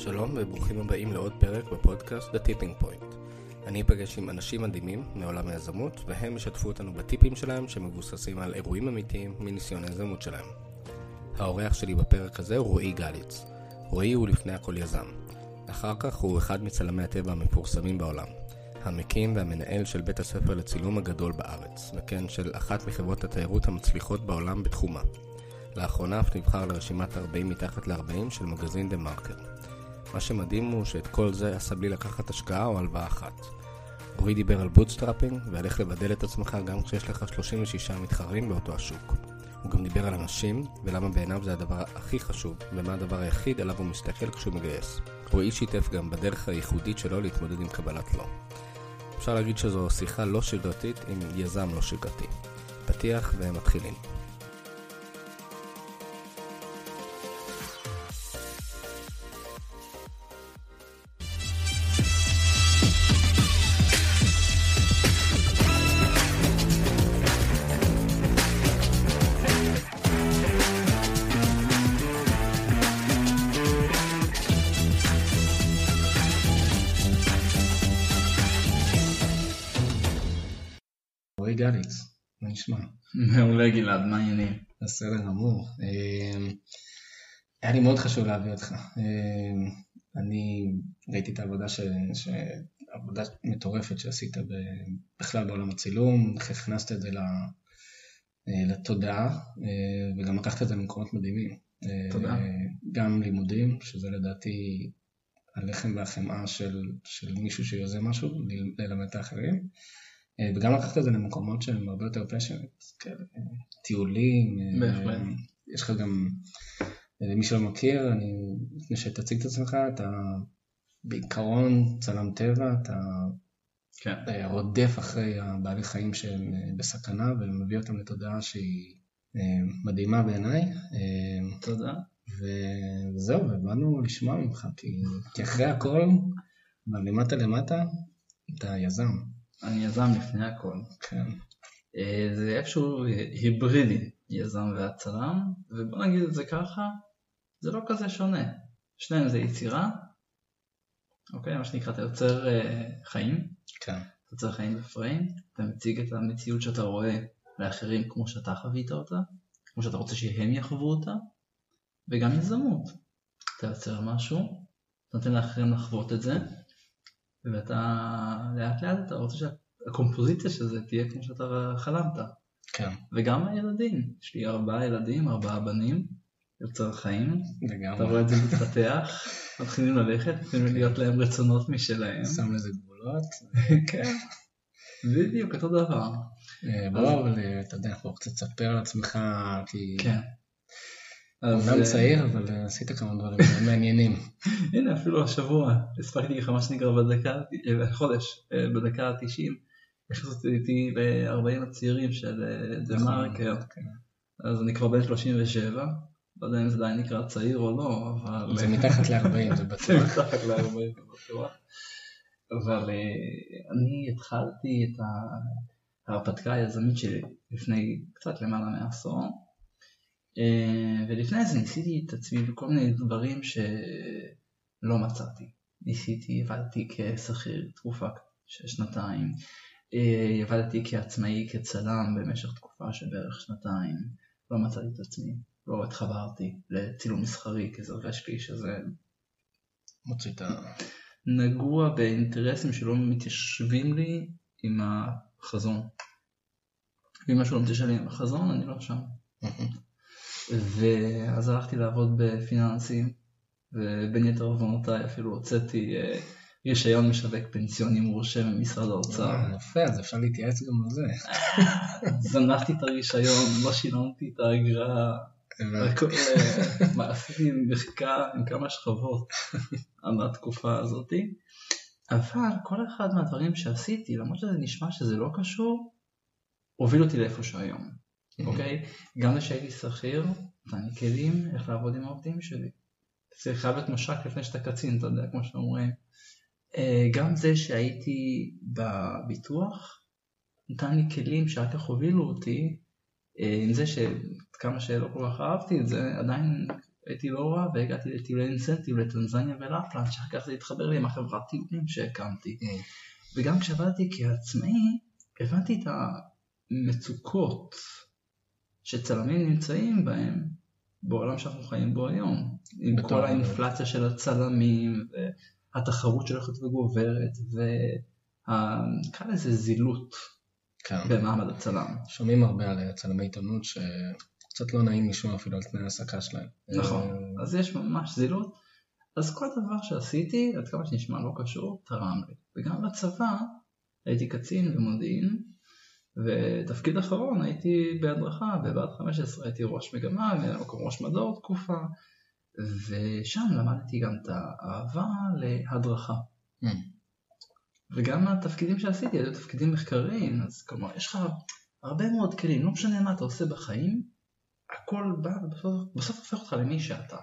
שלום וברוכים הבאים לעוד פרק בפודקאסט The Tipping Point. אני אפגש עם אנשים מדהימים מעולם היזמות, והם ישתפו אותנו בטיפים שלהם שמבוססים על אירועים אמיתיים מניסיון היזמות שלהם. האורח שלי בפרק הזה הוא רועי גליץ. רועי הוא לפני הכל יזם. אחר כך הוא אחד מצלמי הטבע המפורסמים בעולם. המקים והמנהל של בית הספר לצילום הגדול בארץ, וכן של אחת מחברות התיירות המצליחות בעולם בתחומה. לאחרונה אף נבחר לרשימת 40 מתחת ל-40 של מגזין דה מרקר. מה שמדהים הוא שאת כל זה עשה בלי לקחת השקעה או הלוואה אחת. רועי דיבר על bootstrapping ועל איך לבדל את עצמך גם כשיש לך 36 מתחרים באותו השוק. הוא גם דיבר על אנשים, ולמה בעיניו זה הדבר הכי חשוב, ומה הדבר היחיד עליו הוא מסתכל כשהוא מגייס. רועי שיתף גם בדרך הייחודית שלו להתמודד עם קבלת לא. אפשר להגיד שזו שיחה לא שגרתית עם יזם לא שגרתי. פתיח ומתחילים. נשמע? מעולה גלעד, מה העניינים? בסדר גמור. אמ, היה לי מאוד חשוב להביא אותך. אמ, אני ראיתי את העבודה, ש... ש... עבודה מטורפת שעשית ב... בכלל בעולם הצילום, איך הכנסת את זה ל... אה, לתודעה, אה, וגם לקחת את זה למקומות מדהימים. תודה. אה, גם לימודים, שזה לדעתי הלחם והחמאה של, של מישהו שיוזם משהו, ללמד את האחרים. אה, וגם לקחת את זה למקומות שהם הרבה יותר פשנט, כאלה, אה, טיולים, אה. יש לך גם, למי שלא מכיר, אני, לפני שתציג את עצמך, אתה בעיקרון צלם טבע, אתה כן. רודף אחרי הבעלי חיים שהם בסכנה ומביא אותם לתודעה שהיא מדהימה בעיניי. תודה. וזהו, ובאנו לשמוע ממך, כי, כי אחרי הכל, מלמטה למטה, אתה יזם. אני יזם לפני הכל. כן. אה, זה איפשהו היברידי, יזם והצלם, ובוא נגיד את זה ככה, זה לא כזה שונה. שניהם זה יצירה, אוקיי? מה שנקרא, אתה יוצר אה, חיים, כן. אתה יוצר חיים בפריים, אתה מציג את המציאות שאתה רואה לאחרים כמו שאתה חווית אותה, כמו שאתה רוצה שהם יחוו אותה, וגם יזמות. אתה יוצר משהו, אתה נותן לאחרים לחוות את זה, ואתה לאט לאט אתה רוצה שהקומפוזיציה של זה תהיה כמו שאתה חלמת. כן, וגם הילדים, יש לי ארבעה ילדים, ארבעה בנים, יוצר חיים, אתה לגמרי. רואה את זה מתפתח, מתחילים ללכת, מתחילים להיות להם רצונות משלהם. שם לזה גבולות. כן, בדיוק אותו דבר. אה, בוא, אבל אה, אתה יודע, בוא קצת תספר על עצמך, כי כן. אז אומנם אה, צעיר, אבל אה, עשית כמה דברים מעניינים. הנה אפילו השבוע הספקתי לך מה שנקרא בדקה, אה, חודש, אה, בדקה ה-90, הכנסתי איתי ב-40 הצעירים של אה, דה נכון, מרקר, כן. אז אני כבר בן 37, לא יודע אם זה עדיין נקרא צעיר או לא, אבל... זה מתחת ל-40, זה זה בטוח. מתחת ל-40 בטוח. אבל אה, אני התחלתי את ההרפתקה היזמית שלי לפני קצת למעלה מעשור, אה, ולפני זה ניסיתי את עצמי בכל מיני דברים שלא מצאתי. ניסיתי, עבדתי כשכיר תקופה של שנתיים, אה, עבדתי כעצמאי, כצלם במשך תקופה של בערך שנתיים, לא מצאתי את עצמי, לא התחברתי לצילום מסחרי, כי זה הרגש לי שזה מוציא את ה... נגוע באינטרסים שלא מתיישבים לי עם החזון. ואם משהו לא מתיישב לי עם החזון, אני לא שם. ואז הלכתי לעבוד בפיננסים, ובין יתר עוונותיי אפילו הוצאתי אה, רישיון משווק פנסיוני מורשה ממשרד האוצר. אה, יפה, אז אפשר להתייעץ גם על זה. זנחתי את הרישיון, לא שילמתי את האגרה, אה, עשיתי מחיקה עם כמה שכבות על התקופה הזאתי. אבל כל אחד מהדברים שעשיתי, למרות שזה נשמע שזה לא קשור, הוביל אותי לאיפה שהיום, אוקיי? גם זה שהייתי שכיר, נתן לי כלים איך לעבוד עם העובדים שלי. זה חייב להיות משק לפני שאתה קצין, אתה יודע, כמו שאומרים. אה, גם זה שהייתי בביטוח, נתן לי כלים שרק כך הובילו אותי, אה, עם זה שכמה שלא כל כך אהבתי את זה, עדיין הייתי לא רע והגעתי לטיולי אינסנטיב לטנזניה ולפלנד, שאחר כך זה התחבר לי עם החברת טיולים שהקמתי. Mm. וגם כשעבדתי כעצמאי, הבנתי את המצוקות שצלמים נמצאים בהם בעולם שאנחנו חיים בו היום. עם בטח. כל האינפלציה של הצלמים, והתחרות שהולכת וגוברת, ונקרא לזה זילות כן. במעמד הצלם. שומעים הרבה על צלמי עיתונות שקצת לא נעים לשמוע אפילו על תנאי העסקה שלהם. נכון, אה, אז יש ממש זילות. אז כל דבר שעשיתי, עד כמה שנשמע לא קשור, תרם לי. וגם בצבא הייתי קצין במודיעין, ותפקיד אחרון הייתי בהדרכה, בבה"ד 15 הייתי ראש מגמה, ומקום ראש מדור תקופה, ושם למדתי גם את האהבה להדרכה. Mm. וגם התפקידים שעשיתי היו תפקידים מחקריים, אז כלומר יש לך הרבה מאוד כלים, לא משנה מה אתה עושה בחיים, הכל בא ובסוף בסוף הופך אותך למי שאתה.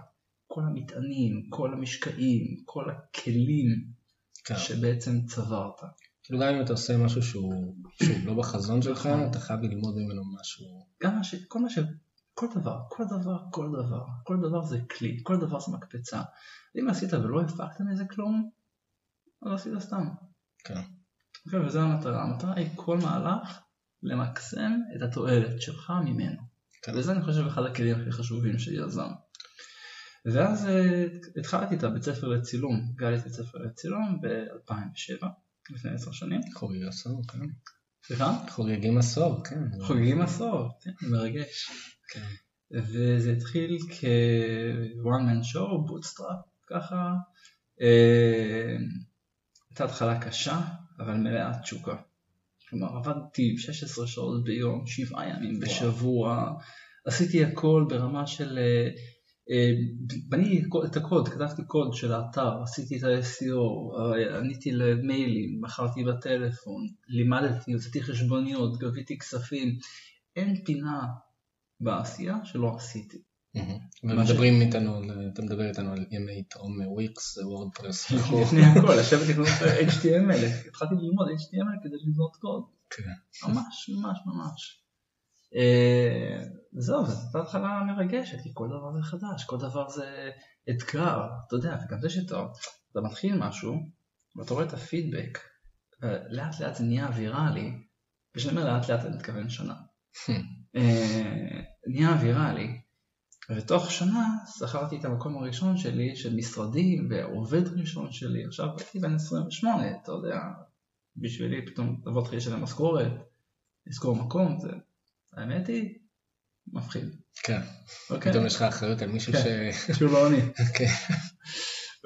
כל המטענים, כל המשקעים, כל הכלים כן. שבעצם צברת. כאילו גם אם אתה עושה משהו שהוא שהוא לא בחזון שלך, נכון. אתה חייב ללמוד ממנו משהו. גם מה ש... כל מה ש... כל דבר, כל דבר, כל דבר, כל דבר זה כלי, כל דבר זה מקפצה. אם עשית ולא הפקת מזה כלום, אז עשית סתם. כן. אוקיי, וזו המטרה. המטרה היא כל מהלך למקסם את התועלת שלך ממנו. כן. וזה אני חושב אחד הכלים הכי חשובים של יזם. ואז אה, התחלתי את הבית ספר לצילום, גרתי את בית ספר לצילום ב-2007, לפני עשר שנים. חוגגים עשור, כן. סליחה? חוגגים עשור, כן. חוגגים עשור, כן, מרגש. כן. וזה התחיל כ-one man show, bootstrap, ככה. אה, הייתה התחלה קשה, אבל מלאה תשוקה. כלומר, עבדתי 16 שעות ביום, שבעה ימים בשבוע, עשיתי הכל ברמה של... אה, אה, בניתי את הקוד, כתבתי קוד של האתר, עשיתי את ה-SEO, אה, עניתי למיילים, מכרתי בטלפון, לימדתי, הוצאתי חשבוניות, גביתי כספים, אין פינה בעשייה שלא עשיתי. מהמם. ומדברים איתנו, אתה מדבר איתנו על ימי טרום וויקס, וורדפרס. לפני הכל, לשבת לקנות HTML, התחלתי ללמוד HTML כדי לבנות קוד. כן. ממש, ממש, ממש. אה, זהו, הייתה התחלה מרגשת, כי כל דבר זה חדש, כל דבר זה אתגר, אתה יודע, וגם זה שאתה אתה מתחיל משהו, ואתה רואה את הפידבק, ולאט לאט זה נהיה ויראלי, וכשאני אומר לאט לאט אני מתכוון שנה. אה, נהיה ויראלי, ותוך שנה זכרתי את המקום הראשון שלי של משרדים ועובד ראשון שלי, עכשיו הייתי בן 28, אתה יודע, בשבילי פתאום לבוא להתחיל לשלם משכורת, לזכור מקום, זה, האמת היא, מפחיד. כן. אוקיי? פתאום יש לך אחריות על מישהו כן. ש... שהוא לא. כן.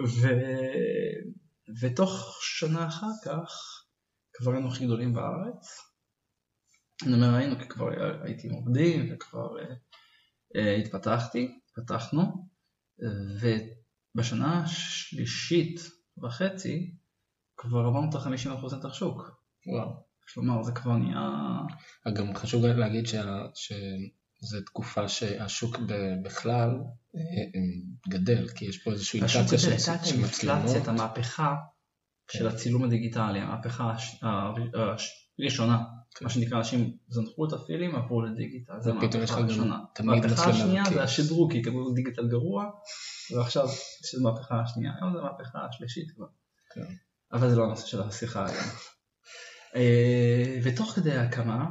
ו... ותוך שנה אחר כך כבר היינו הכי גדולים בארץ. אני אומר היינו כי כבר הייתי עם עובדים וכבר אה, אה, התפתחתי, התפתחנו, ובשנה השלישית וחצי כבר עברנו את ה-50% נתח שוק. וואו. כלומר זה כבר נהיה... גם חשוב להגיד שה- שזו תקופה שהשוק בכלל אה, אה, גדל, כי יש פה איזושהי השוק הזה של מצלמות. האינפלציה, את המהפכה כן. של הצילום הדיגיטלי, המהפכה הראשונה, כן. מה שנקרא, אנשים זנחו את הפילים, עברו לדיגיטל, זה המהפכה הראשונה. המהפכה מצלמה השנייה. זה השדרוג, כי קבלו דיגיטל גרוע, ועכשיו יש את המהפכה השנייה, היום זה המהפכה השלישית כבר. כן. אבל זה לא הנושא של השיחה היום. אה, ותוך כדי ההקמה,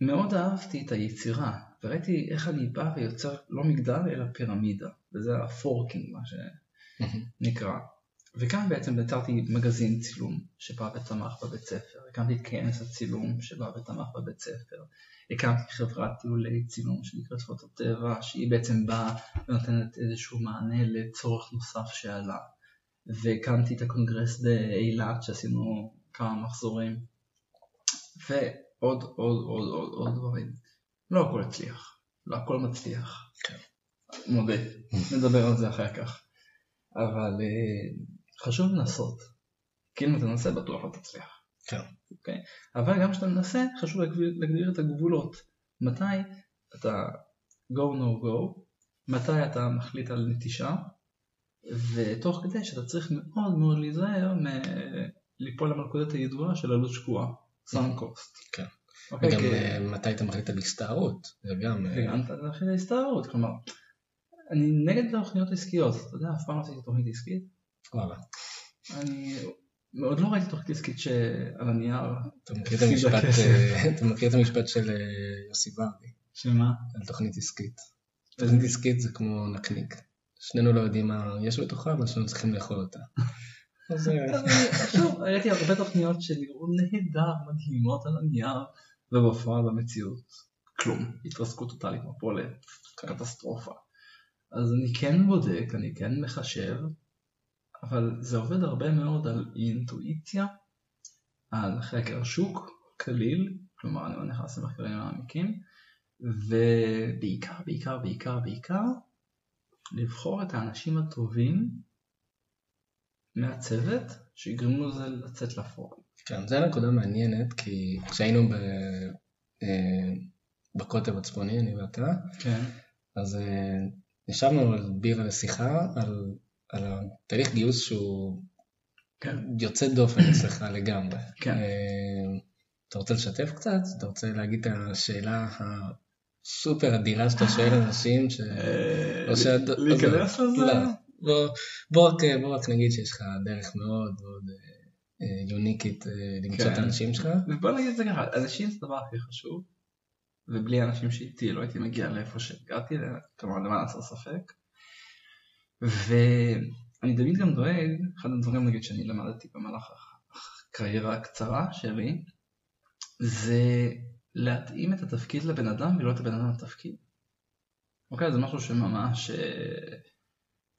מאוד אהבתי את היצירה, וראיתי איך אני בא ויוצר לא מגדל אלא פירמידה, וזה ה forking מה. שנקרא. וכאן בעצם יצרתי מגזין צילום שבא וצמח בבית ספר, הקמתי את כנס הצילום שבא וצמח בבית ספר, הקמתי חברת טיולי צילום שנקראת פוטוטבע, שהיא בעצם באה ונותנת איזשהו מענה לצורך נוסף שעלה, והקמתי את הקונגרס באילת שעשינו כמה מחזורים, ועוד עוד עוד עוד עוד דברים. לא הכל הצליח, לא הכל מצליח. כן. מודה, נדבר על זה אחר כך. אבל אה, חשוב לנסות. כי אם אתה מנסה בטוח לא תצליח. כן. אוקיי? אבל גם כשאתה מנסה חשוב להגדיר, את הגבולות. מתי אתה go no go, מתי אתה מחליט על נטישה, ותוך כדי שאתה צריך מאוד מאוד להיזהר מליפול למלכודת הידועה של עלות שקועה, sunk cost. כן. אוקיי? וגם אה, מתי אתה מחליט על הסתערות, זה גם... אה, וגם אתה מתחיל להסתערות, כלומר, אני נגד תוכניות עסקיות, אתה יודע, אף פעם לא עשיתי תוכנית עסקית. וואלה. אני עוד לא ראיתי תוכנית עסקית שעל הנייר. אתה מכיר את המשפט, אה, אתה מכיר את המשפט של יוסי ורדי, שמה? על תוכנית עסקית. תוכנית עסקית זה כמו נקניק. שנינו לא יודעים מה יש בתוכה, אבל שנינו צריכים לאכול אותה. אה, שוב, ראיתי הרבה תוכניות שנראו נהדר, מדהימות על הנייר, ובפועל במציאות כלום, התרסקות טוטאלית, מפולת, קטסטרופה. אז אני כן בודק, אני כן מחשב, אבל זה עובד הרבה מאוד על אינטואיציה, על חקר שוק קליל, כלומר אני לא נכנס למחקרים מעמיקים, ובעיקר, בעיקר, בעיקר, בעיקר, לבחור את האנשים הטובים מהצוות שיגרמו לזה לצאת לפועל. כן, זו נקודה מעניינת, כי כשהיינו ב... אה, בקוטב הצפוני, אני ואתה, כן. אז אה, ישבנו על בירה לשיחה, על, על התהליך גיוס שהוא כן. יוצא דופן אצלך לגמרי. כן. אה, אתה רוצה לשתף קצת? אתה רוצה להגיד את השאלה הסופר אדירה שאתה שואל אנשים? ש... או שאת- להיכנס לזה? לא. בוא, בוא, רק, בוא רק נגיד שיש לך דרך מאוד מאוד אה, אה, יוניקית אה, למצוא כן. את האנשים שלך. ובוא נגיד את זה ככה, אנשים זה הדבר הכי חשוב, ובלי אנשים שאיתי לא הייתי מגיע לאיפה שהגעתי, כלומר למען הסר ספק. ואני תמיד גם דואג, אחד הדברים נגיד שאני למדתי במהלך הקריירה הקצרה שלי, זה להתאים את התפקיד לבן אדם ולא את הבן אדם לתפקיד. אוקיי, זה משהו שממש...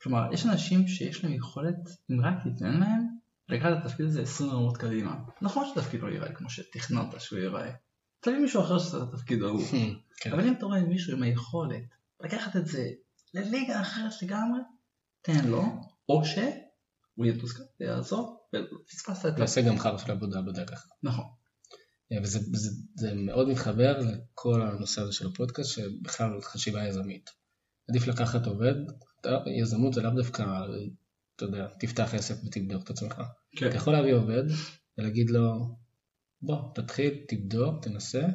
כלומר, יש אנשים שיש להם יכולת, אם רק תיתן להם, לקחת את התפקיד הזה 20 רמות קדימה. נכון שהתפקיד לא ייראה כמו שתכננת שהוא ייראה. תביא מישהו אחר שעושה את התפקיד ההוא. כן. אבל אם אתה רואה מישהו עם היכולת לקחת את זה לליגה אחרת לגמרי, תן לו, או שהוא יהיה מתוסכל, יעזוב, ופספסת את ה... ועושה גם חרא של עבודה בדרך. נכון. אה, וזה זה, זה מאוד מתחבר לכל הנושא הזה של הפודקאסט, שבכלל חשיבה יזמית. עדיף לקחת עובד, יזמות זה לאו דווקא, אתה יודע, תפתח עסק ותבדוק את עצמך. כן. אתה יכול להביא עובד ולהגיד לו, בוא, תתחיל, תבדוק, תנסה,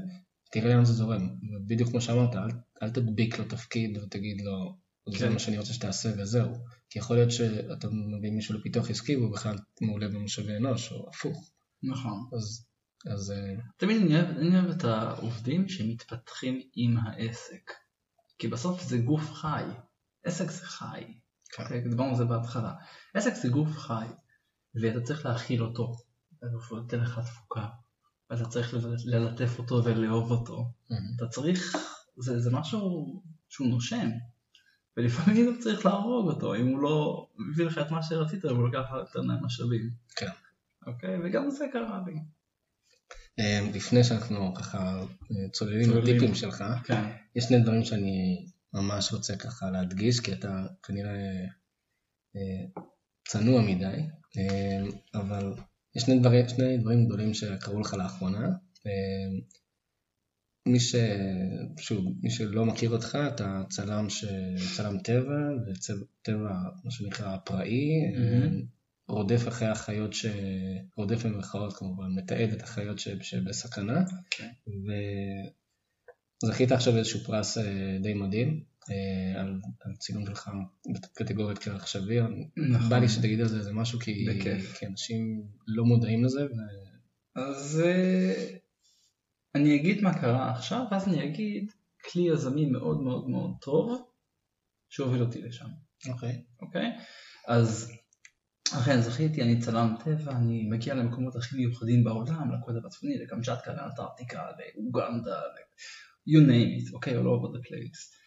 תראה לאן זה זורם. בדיוק כמו שאמרת, אל, אל תדביק לו תפקיד ותגיד לו, זה כן. מה שאני רוצה שתעשה וזהו. כי יכול להיות שאתה מביא מישהו לפיתוח עסקי והוא בכלל מעולה במשאבי אנוש, או הפוך. נכון. אז, אז אה, תמיד אני אוהב, אני אוהב את העובדים שמתפתחים עם העסק. כי בסוף זה גוף חי. עסק זה חי. כן. אוקיי, דיברנו על זה בהתחלה. עסק זה גוף חי, ואתה צריך להכיל אותו. הוא ייתן לך תפוקה. ואתה צריך ללטף אותו ולאהוב אותו. אתה צריך, זה, זה משהו שהוא נושם. ולפעמים אתה צריך להרוג אותו, אם הוא לא מביא לך את מה שרצית, הוא לוקח לך יותר מהמשאבים. כן. אוקיי? וגם זה קרה לי. אה, לפני שאנחנו ככה אה, צוללים. לטיפים שלך, כן. יש שני דברים שאני ממש רוצה ככה להדגיש, כי אתה כנראה אה, צנוע מדי, אה, אבל יש שני דברים, שני דברים גדולים שקרו לך לאחרונה. אה, מי, ש... שוב, מי שלא מכיר אותך, אתה צלם, ש... צלם טבע, וטבע, מה שנקרא, פראי. אה, רודף אחרי החיות, ש... רודף במרכאות כמובן, מתעד את החיות ש... שבסכנה, כן. וזכית עכשיו איזשהו פרס אה, די מדהים, אה, על, על צילום שלך בקטגוריית כרך שביר. נכון. בא לי שתגיד על זה איזה משהו, כי. כי אנשים לא מודעים לזה, ו... אז אה, אני אגיד מה קרה עכשיו, ואז אני אגיד כלי יזמי מאוד מאוד מאוד טוב שהוביל אותי לשם, אוקיי. אוקיי? אז אכן זכיתי, אני צלם טבע, אני מגיע למקומות הכי מיוחדים בעולם, לקוטב הצפוני, לקמצ'טקה, לאנטארקטיקה, לאוגנדה, you name it, אוקיי, all over the place.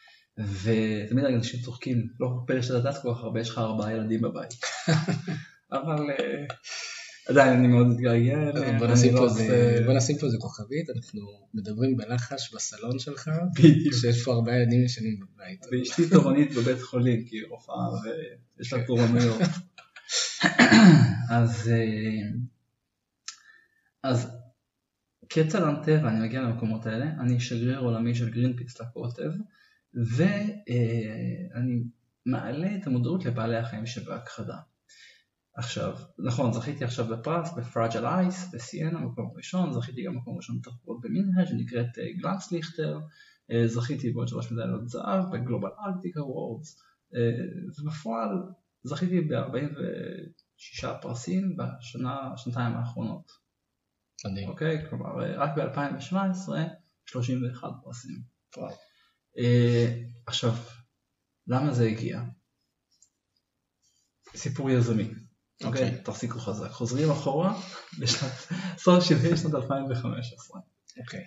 ותמיד אנשים צוחקים, לא פלא שאתה טס כל כך הרבה, יש לך ארבעה ילדים בבית. אבל אה, עדיין אני מאוד מתגעגע בוא נשים לא פה עושה- איזה- בוא נשים פה איזה כוכבית, אנחנו מדברים בלחש בסלון שלך. שיש פה ארבעה ילדים ישנים בבית. ואשתי תורנית בבית חולים, כי היא רופאה ויש לה תורנויות. אז, אה, אז כצלם טבע אני מגיע למקומות האלה, אני שגריר עולמי של גרינפיס לקוטב, ואני מעלה את המודעות לבעלי החיים שבהכחדה. עכשיו, נכון, זכיתי עכשיו בפרס ב Fragile Ice בסיאנה, מקום ראשון, זכיתי גם מקום ראשון בתחרות במנהל שנקראת אה, Glanzlichter, אה, זכיתי בעוד שלוש מדליות זהב ב Global Arctic Awards, אה, ובפועל זכיתי ב-46 פרסים בשנה, שנתיים האחרונות. מדהים. אוקיי? כלומר, אה, רק ב-2017 31 פרסים. וואו. אה, עכשיו, למה זה הגיע? סיפור יזמי. אוקיי? אוקיי. תחזיקו חזק. חוזרים אחורה לשנת, סוף שלהי שנת 2015. אוקיי.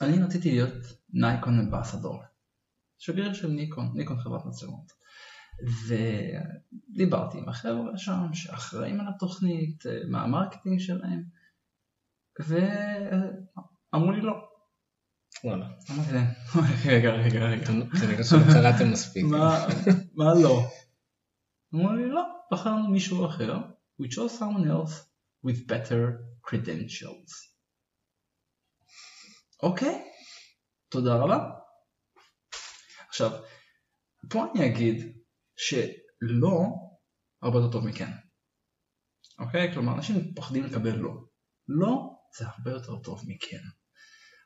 אני רציתי להיות Nikon ambassador. שגריר של ניקון, ניקון חברת מצלמות. ודיברתי עם החבר'ה שם שאחראים על התוכנית, אה, מה ה marketing שלהם, ואמרו לי לא. וואלה. אמרתי להם, רגע, רגע, רגע. כנראה שלא קראתם מספיק. מה לא? אמרו לי לא, בחרנו מישהו אחר, we chose someone else with better credentials. אוקיי, תודה רבה. עכשיו, פה אני אגיד שלא הרבה יותר טוב מכן. אוקיי? כלומר, אנשים פוחדים לקבל לא. לא זה הרבה יותר טוב מכן.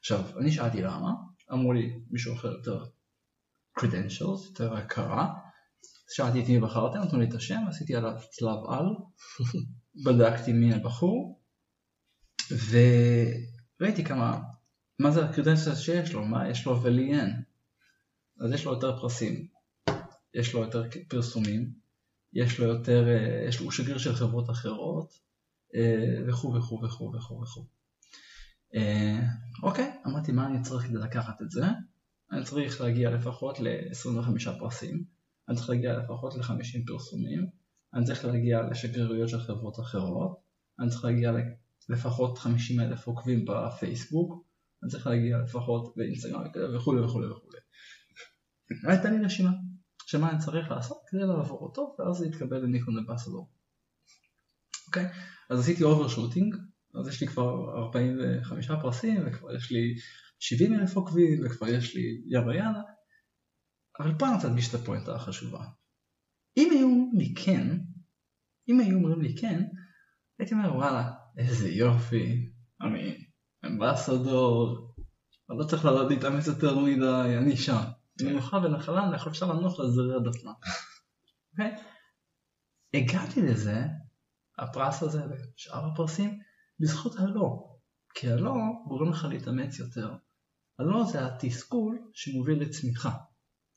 עכשיו, אני שאלתי למה, אמרו לי מישהו אחר יותר credentials, יותר הכרה. שאלתי את מי בחרתם, נתנו לי את השם, עשיתי עליו צלב על, בדקתי מי הבחור, וראיתי כמה, מה זה הקרדנציה שיש לו, מה יש לו ולי אין. אז יש לו יותר פרסים, יש לו יותר פרסומים, יש לו יותר, אה, יש לו, שגריר של חברות אחרות, וכו' וכו' וכו' וכו' וכו'. אה, אוקיי, אמרתי מה אני צריך כדי לקחת את זה? אני צריך להגיע לפחות ל-25 פרסים, אני צריך להגיע לפחות ל-50 פרסומים, אני צריך להגיע לשגרירויות של חברות אחרות, אני צריך להגיע לפחות 50 אלף עוקבים בפייסבוק, אני צריך להגיע לפחות באינסטגרם וכולי וכולי וכולי. הייתה לי רשימה של מה אני צריך לעשות כדי לעבור אותו, ואז זה יתקבל ל Nikon ambassador. אוקיי? אז עשיתי overshooting, אז יש לי כבר 45 פרסים, וכבר יש לי 70 אלף עוקבים, וכבר יש לי יאללה יאללה, אבל פה אני רוצה להדגיש את הפואנטה החשובה. אם היו אומרים לי כן, אם היו אומרים לי כן, הייתי אומר וואלה, איזה יופי, אני ambassador, אני לא צריך להתאמץ יותר מדי, אני שם. מנוחה ונחלה, אני יכול אפשר לנוח לזרי הדפנה. אוקיי? הגעתי לזה, הפרס הזה ושאר הפרסים, בזכות הלא. כי הלא גורם לך להתאמץ יותר. הלא זה התסכול שמוביל לצמיחה.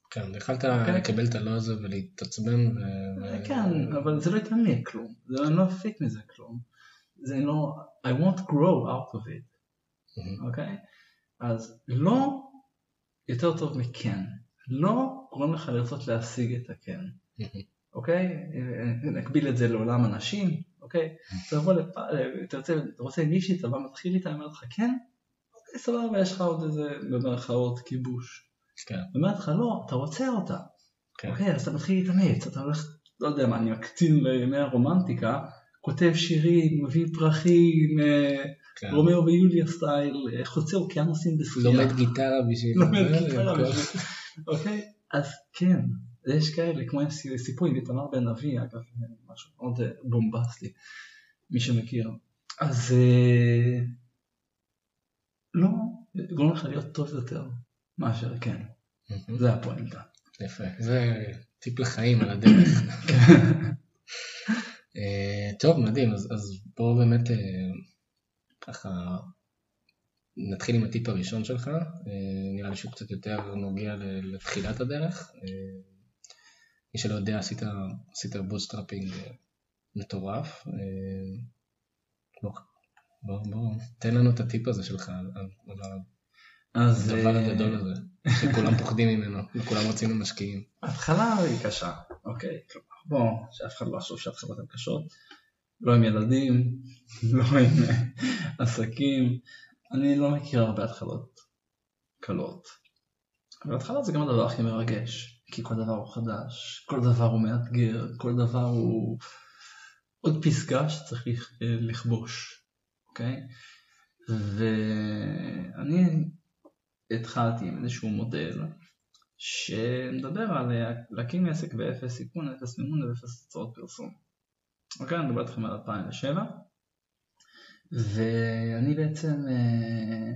כן, יכלת אוקיי. לקבל את הלא הזה ולהתעצבן. ו- ו- כן, אבל זה לא לי כלום. זה לא אפיק מזה כלום. זה לא, I won't grow out of it. מהמם. אוקיי? אז לא יותר טוב מכן. לא גורם לך לרצות להשיג את הכן. מהמם. אוקיי? נקביל את זה לעולם הנשים, אוקיי? תבוא לפ... תרצה, אתה רוצה מישהי, אתה בא מתחיל איתה, אומרת לך כן? אוקיי, סבבה, יש לך עוד איזה, במרכאות, כיבוש. כן, אומרת לך לא, אתה רוצה אותה. כן. אוקיי, אז אתה מתחיל להתאמץ, אתה הולך, לא יודע מה, אני מקצין לימי הרומנטיקה, כותב שירים, מביא פרחים, אה, כן. רומאו ויוליה style, אה, חוצה אוקיינוסים בשחייה. לומד גיטרה בשביל... לומד גיטרה בשביל- אוקיי? אז כן, יש כאלה, כמו סיפור עם איתמר בן אבי, אגב, משהו מאוד אה, בומבסטי, מי שמכיר. אז אה, לא, גורם לך להיות טוב יותר מאשר כן. זה הפואנטה. יפה, זה טיפ לחיים על הדרך. אה, טוב, מדהים, אז, אז בואו באמת אה, ככה נתחיל עם הטיפ הראשון שלך, אה, נראה לי שהוא קצת יותר נוגע לתחילת הדרך. אה, מי שלא יודע, עשית, עשית bootstrapping אה, מטורף. אה, בוא, בוא, בוא, תן לנו את הטיפ הזה שלך על, אז הדבר אה, הגדול הזה, שכולם פוחדים ממנו, וכולם רוצים למשקיעים. ההתחלה היא קשה, אוקיי, כלומר, בוא, שאף אחד לא יחשוב שההתחלות הן קשות, לא עם ילדים, לא עם אה, עסקים, אני לא מכיר הרבה התחלות קלות. אבל התחלה זה גם הדבר הכי מרגש, כי כל דבר הוא חדש, כל דבר הוא מאתגר, כל דבר הוא עוד פסגה שצריך אה, לכבוש, אוקיי? ואני התחלתי עם איזשהו מודל שמדבר על אה, להקים עסק באפס סיכון, אפס מימון ואפס תוצאות פרסום. אוקיי, אני מדבר איתכם על 2007, ואני בעצם אה,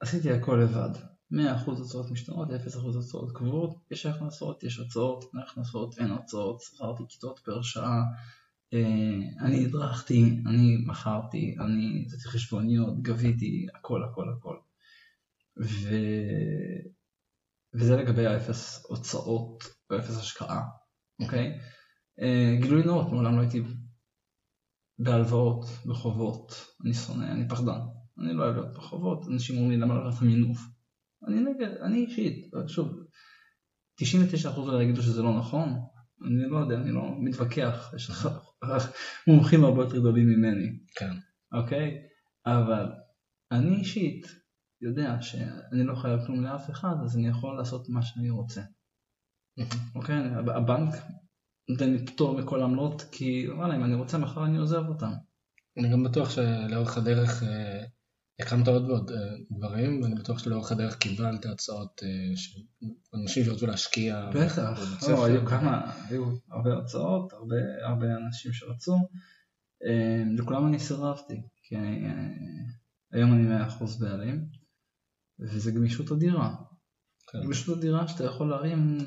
עשיתי הכל לבד, 100% הוצאות משתנות, 0% הוצאות קבועות, יש הכנסות, יש הוצאות, אין הכנסות, אין הוצאות, שכרתי כיתות פר שעה, אה, אני הדרכתי, אני מכרתי, אני עשיתי חשבוניות, גביתי, הכל הכל הכל. ו... וזה לגבי האפס הוצאות ואפס השקעה, אוקיי? אה, גילוי נאות, מעולם לא הייתי בהלוואות, בחובות, אני שונא, אני פחדן, אני לא אוהב להיות בחובות, אנשים אומרים לי למה לא לעשות מינוף. אני נגד, אני אישית, שוב, 99% אולי יגידו שזה לא נכון, אני לא יודע, אני לא מתווכח, יש לך מומחים הרבה יותר גדולים ממני, כן. אוקיי? אבל אני אישית יודע שאני לא חייב כלום לאף אחד, אז אני יכול לעשות מה שאני רוצה. אוקיי? הבנק נותן לי פטור מכל עמלות, כי וואלה, אם אני רוצה מחר אני עוזב אותם. אני גם בטוח שלאורך הדרך אה, הקמת עוד ועוד אה, דברים, ואני בטוח שלאורך הדרך קיבלת הצעות אה, של אנשים שרצו להשקיע. בטח, לא, היו כמה, היו הרבה הצעות, הרבה, הרבה אנשים שרצו, לכולם אני סירבתי, כי אני, היום אני 100% בעלים, וזה גמישות אדירה. כן. גמישות אדירה שאתה יכול להרים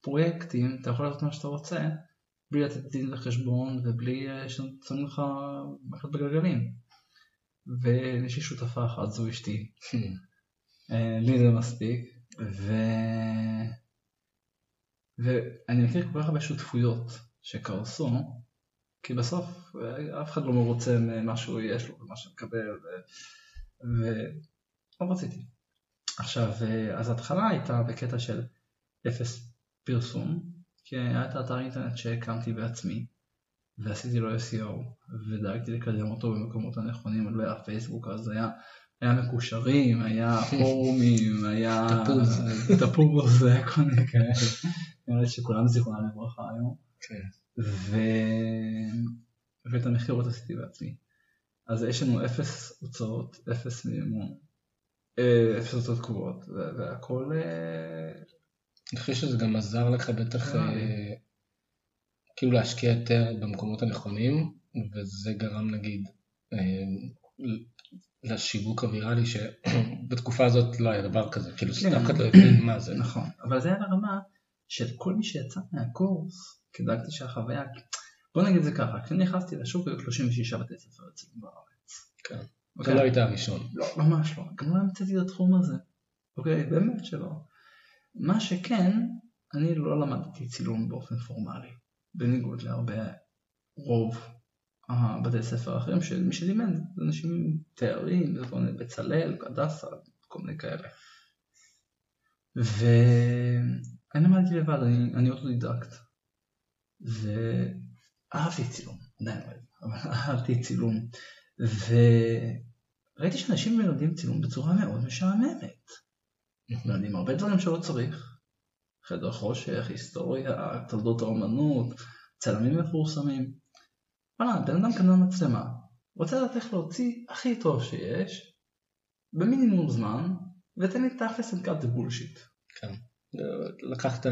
פרויקטים, אתה יכול לעשות מה שאתה רוצה, בלי לתת דין לחשבון ובלי ששמים לך מחלט בגלגלים. ויש לי שותפה אחת, זו אשתי. אה, לי זה מספיק. ו... ואני מכיר כל כך הרבה שותפויות שקרסו, כי בסוף אה, אף אחד לא מרוצה ממה שהוא יש לו ומה שמקבל, ו... ולא רציתי. עכשיו, אה, אז ההתחלה הייתה בקטע של אפס פרסום, כי היה את האתר אינטרנט שהקמתי בעצמי, ועשיתי לו SEO, ודאגתי לקדם אותו במקומות הנכונים, לא היה פייסבוק, אז היה, היה מקושרים, היה פורומים, היה תפוז, היה כל מיני כאלה, נראה לי שכולם זיכרונם לברכה היום, כן. ו... ואת המכירות עשיתי בעצמי. אז יש לנו אפס הוצאות, אפס מימון, אה, אפס הוצאות קבועות, והכל... אה, אני חושב שזה גם עזר לך בטח כאילו להשקיע יותר במקומות הנכונים, וזה גרם נגיד לשיווק הוויראלי שבתקופה הזאת לא היה דבר כזה, כאילו כן. אף אחד לא הבין מה זה. נכון, אבל זה היה ברמה של כל מי שיצא מהקורס, כדאגתי שהחוויה, בוא נגיד זה ככה, כשאני נכנסתי לשוק היו 36 בתי ספר אצלנו בארץ. כן, אתה לא היית הראשון. לא, ממש לא, גם לא המצאתי את התחום הזה, אוקיי, באמת שלא. מה שכן, אני לא למדתי צילום באופן פורמלי, בניגוד להרבה רוב הבתי ספר האחרים שמי שלימד זה אנשים עם תארים, בצלאל, הדסה, כל מיני כאלה. ואני למדתי לבד, אני, אני אוטודידקט. ואהבתי צילום, עדיין לא אבל אהבתי צילום. וראיתי שאנשים מלמדים צילום בצורה מאוד משעממת. מלמדים הרבה דברים שלא צריך. חדר חושך, היסטוריה, תולדות האומנות, צלמים מפורסמים. וואלה, בן אדם קנה מצלמה, רוצה לדעת איך להוציא הכי טוב שיש, במינימום זמן, ותן לי תכלס and cut the bullshit. כן. לקחת,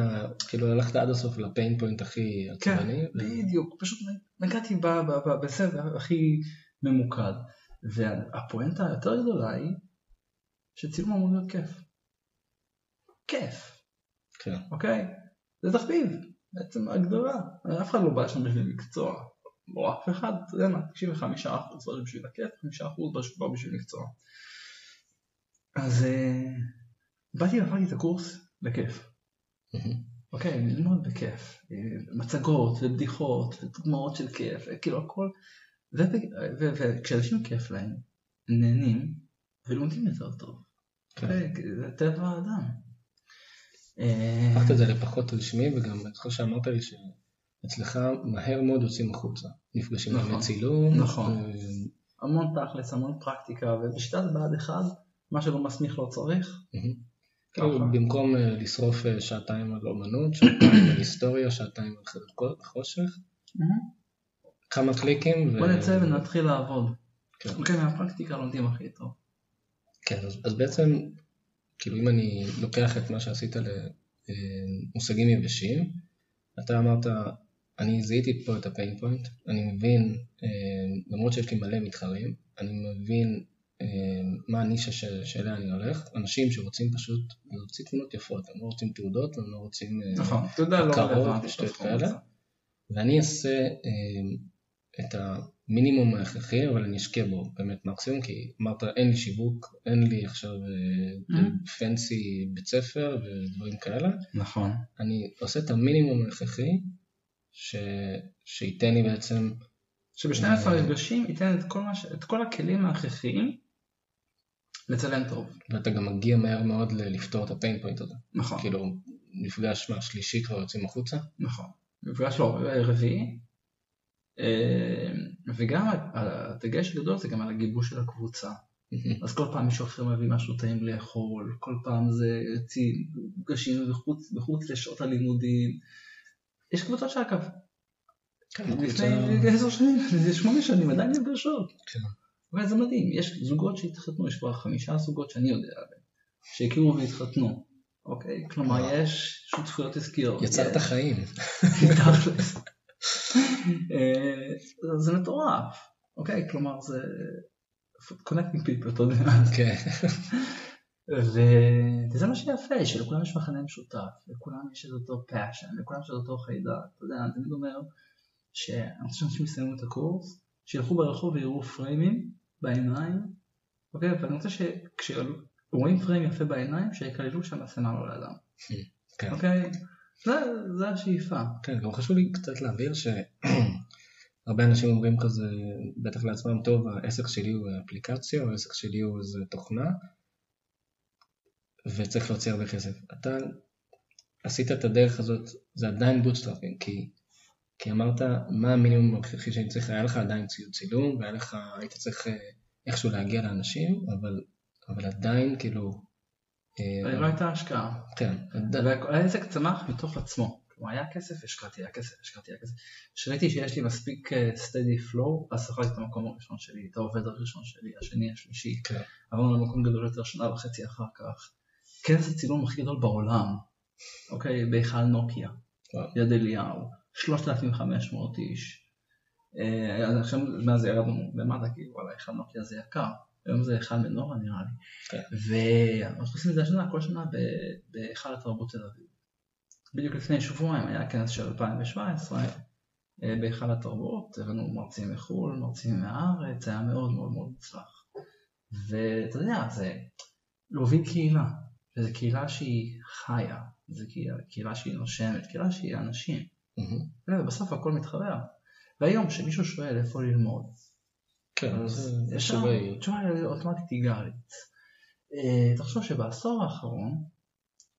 כאילו הלכת עד הסוף לפיין פוינט הכי עצבני. כן, בדיוק, פשוט נגעתי בסדר הכי ממוקד. והפואנטה היותר גדולה היא שצילום אמור להיות כיף. כיף. כן. אוקיי? זה תחביב, בעצם הגדרה. אף אחד לא בא שם בשביל מקצוע. לא אף אחד, אתה יודע מה, 95% בא בשביל הכיף, 5% בא בשביל מקצוע. אז uh, באתי ועברתי את הקורס בכיף. אוקיי, ללמוד בכיף. אה, מצגות ובדיחות ודוגמאות של כיף, כאילו הכל. וכשאנשים כיף להם, נהנים ולומדים יותר טוב. כן. אוקיי, זה טבע האדם. הפכת את זה לפחות רשמי, וגם חושב שאמרת לי שאצלך מהר מאוד יוצאים החוצה. נפגשים נכון, עם צילום. נכון. ו... המון תכלס, המון פרקטיקה, ובשיטת בעד אחד, מה שלא מסמיך לא צריך. כאילו במקום אה, לשרוף אה, שעתיים על אומנות, שעתיים על היסטוריה, שעתיים על חושך, כמה קליקים. בוא נצא ונתחיל לעבוד. כן. אוקיי, מהפרקטיקה לומדים הכי טוב. כן, אז בעצם כאילו אם אני לוקח את מה שעשית למושגים יבשים, אתה אמרת, אני זיהיתי פה את הפיין פוינט, אני מבין, אה, למרות שיש לי מלא מתחרים, אני מבין מה הנישה שאליה אני הולך, אנשים שרוצים פשוט להוציא תמונות יפות, הם לא רוצים תעודות, הם לא רוצים נכון, תעודה לא רלוונטית ושטויות כאלה, ואני אעשה את המינימום ההכרחי, אבל אני אשקיע בו באמת מקסימום, כי אמרת אין לי שיווק, אין לי עכשיו פנסי בית ספר ודברים כאלה. נכון. אני עושה את המינימום ההכרחי, שייתן לי בעצם... שבשני המפגשים ייתן את כל, ש... את כל הכלים ההכרחיים לצלם טוב. ואתה גם מגיע מהר מאוד לפתור את הפיין פוינט הזה. נכון. כאילו, מפגש מה, שלישי כבר יוצאים החוצה? נכון. מפגש לא, רביעי. וגם הדגש הגדול זה גם על הגיבוש של הקבוצה. אז כל פעם מישהו אחר מביא משהו טעים לאכול, כל פעם זה מפגשים מחוץ לשעות הלימודים. יש קבוצות שאגב, כן, לפני עשר שנים, שמונה שנים, עדיין נפגשות. כן. וזה מדהים, יש זוגות שהתחתנו, יש כבר חמישה זוגות שאני יודע עליהם, שהכירו והתחתנו, אוקיי? כלומר, יש שותפויות עסקיות. יצרת חיים. אה, זה מטורף, אוקיי? כלומר, זה connecting people, אתה יודע. כן. וזה מה שיפה, שלכולם יש מחנה משותף, לכולם יש את אותו passion, לכולם יש את אותו חיידק, אתה יודע, אני תמיד אומר שאני רוצה שאנשים יסיימו את הקורס, שילכו ברחוב ויראו פריימים בעיניים, אוקיי, ואני רוצה שכשרואים פריים יפה בעיניים, שיקללו שם לא לאדם, כן. אוקיי? זה השאיפה. כן, גם חשוב לי קצת להבהיר שהרבה אנשים אומרים כזה, בטח לעצמם, טוב, העסק שלי הוא אפליקציה, או העסק שלי הוא איזה תוכנה, וצריך להוציא הרבה כסף. אתה עשית את הדרך הזאת, זה עדיין bootstrapping, כי, כי אמרת מה המינימום הכרחי שאני צריך, היה לך עדיין ציוד צילום, והיה לך, היית צריך איכשהו להגיע לאנשים, אבל, אבל עדיין כאילו... לא הייתה השקעה. כן. העסק צמח מתוך עצמו. כלומר, היה כסף, השקעתי, היה כסף, השקעתי, היה כסף. כשראיתי שיש לי מספיק steady flow, אז שכרתי את המקום הראשון שלי, את העובד הראשון שלי, השני, השלישי. כן. עברנו למקום גדול יותר שנה וחצי אחר כך. כנס הצילום הכי גדול בעולם, אוקיי, בהיכל נוקיה, יד אליהו, 3,500 איש. אה, עכשיו מה זה ירדנו למטה, כי וואלה, היכל נוקיה זה יקר, היום זה היכל מנורה נראה לי. כן. ואנחנו עושים את זה השנה, כל שנה בהיכל התרבות תל אביב. בדיוק לפני שבועיים היה כנס של 2017 אה, בהיכל התרבות, הבאנו מרצים מחו"ל, מרצים מהארץ, היה מאוד מאוד מאוד מוצלח. ואתה יודע, זה להוביל קהילה, וזו קהילה שהיא חיה, זו קהילה, קהילה שהיא נושמת, קהילה שהיא אנשים. Mm-hmm. ובסוף הכל מתחבר. והיום כשמישהו שואל איפה ללמוד, כן, אז ישר שווה היא. אוטומטית היא. אה, תחשוב שבעשור האחרון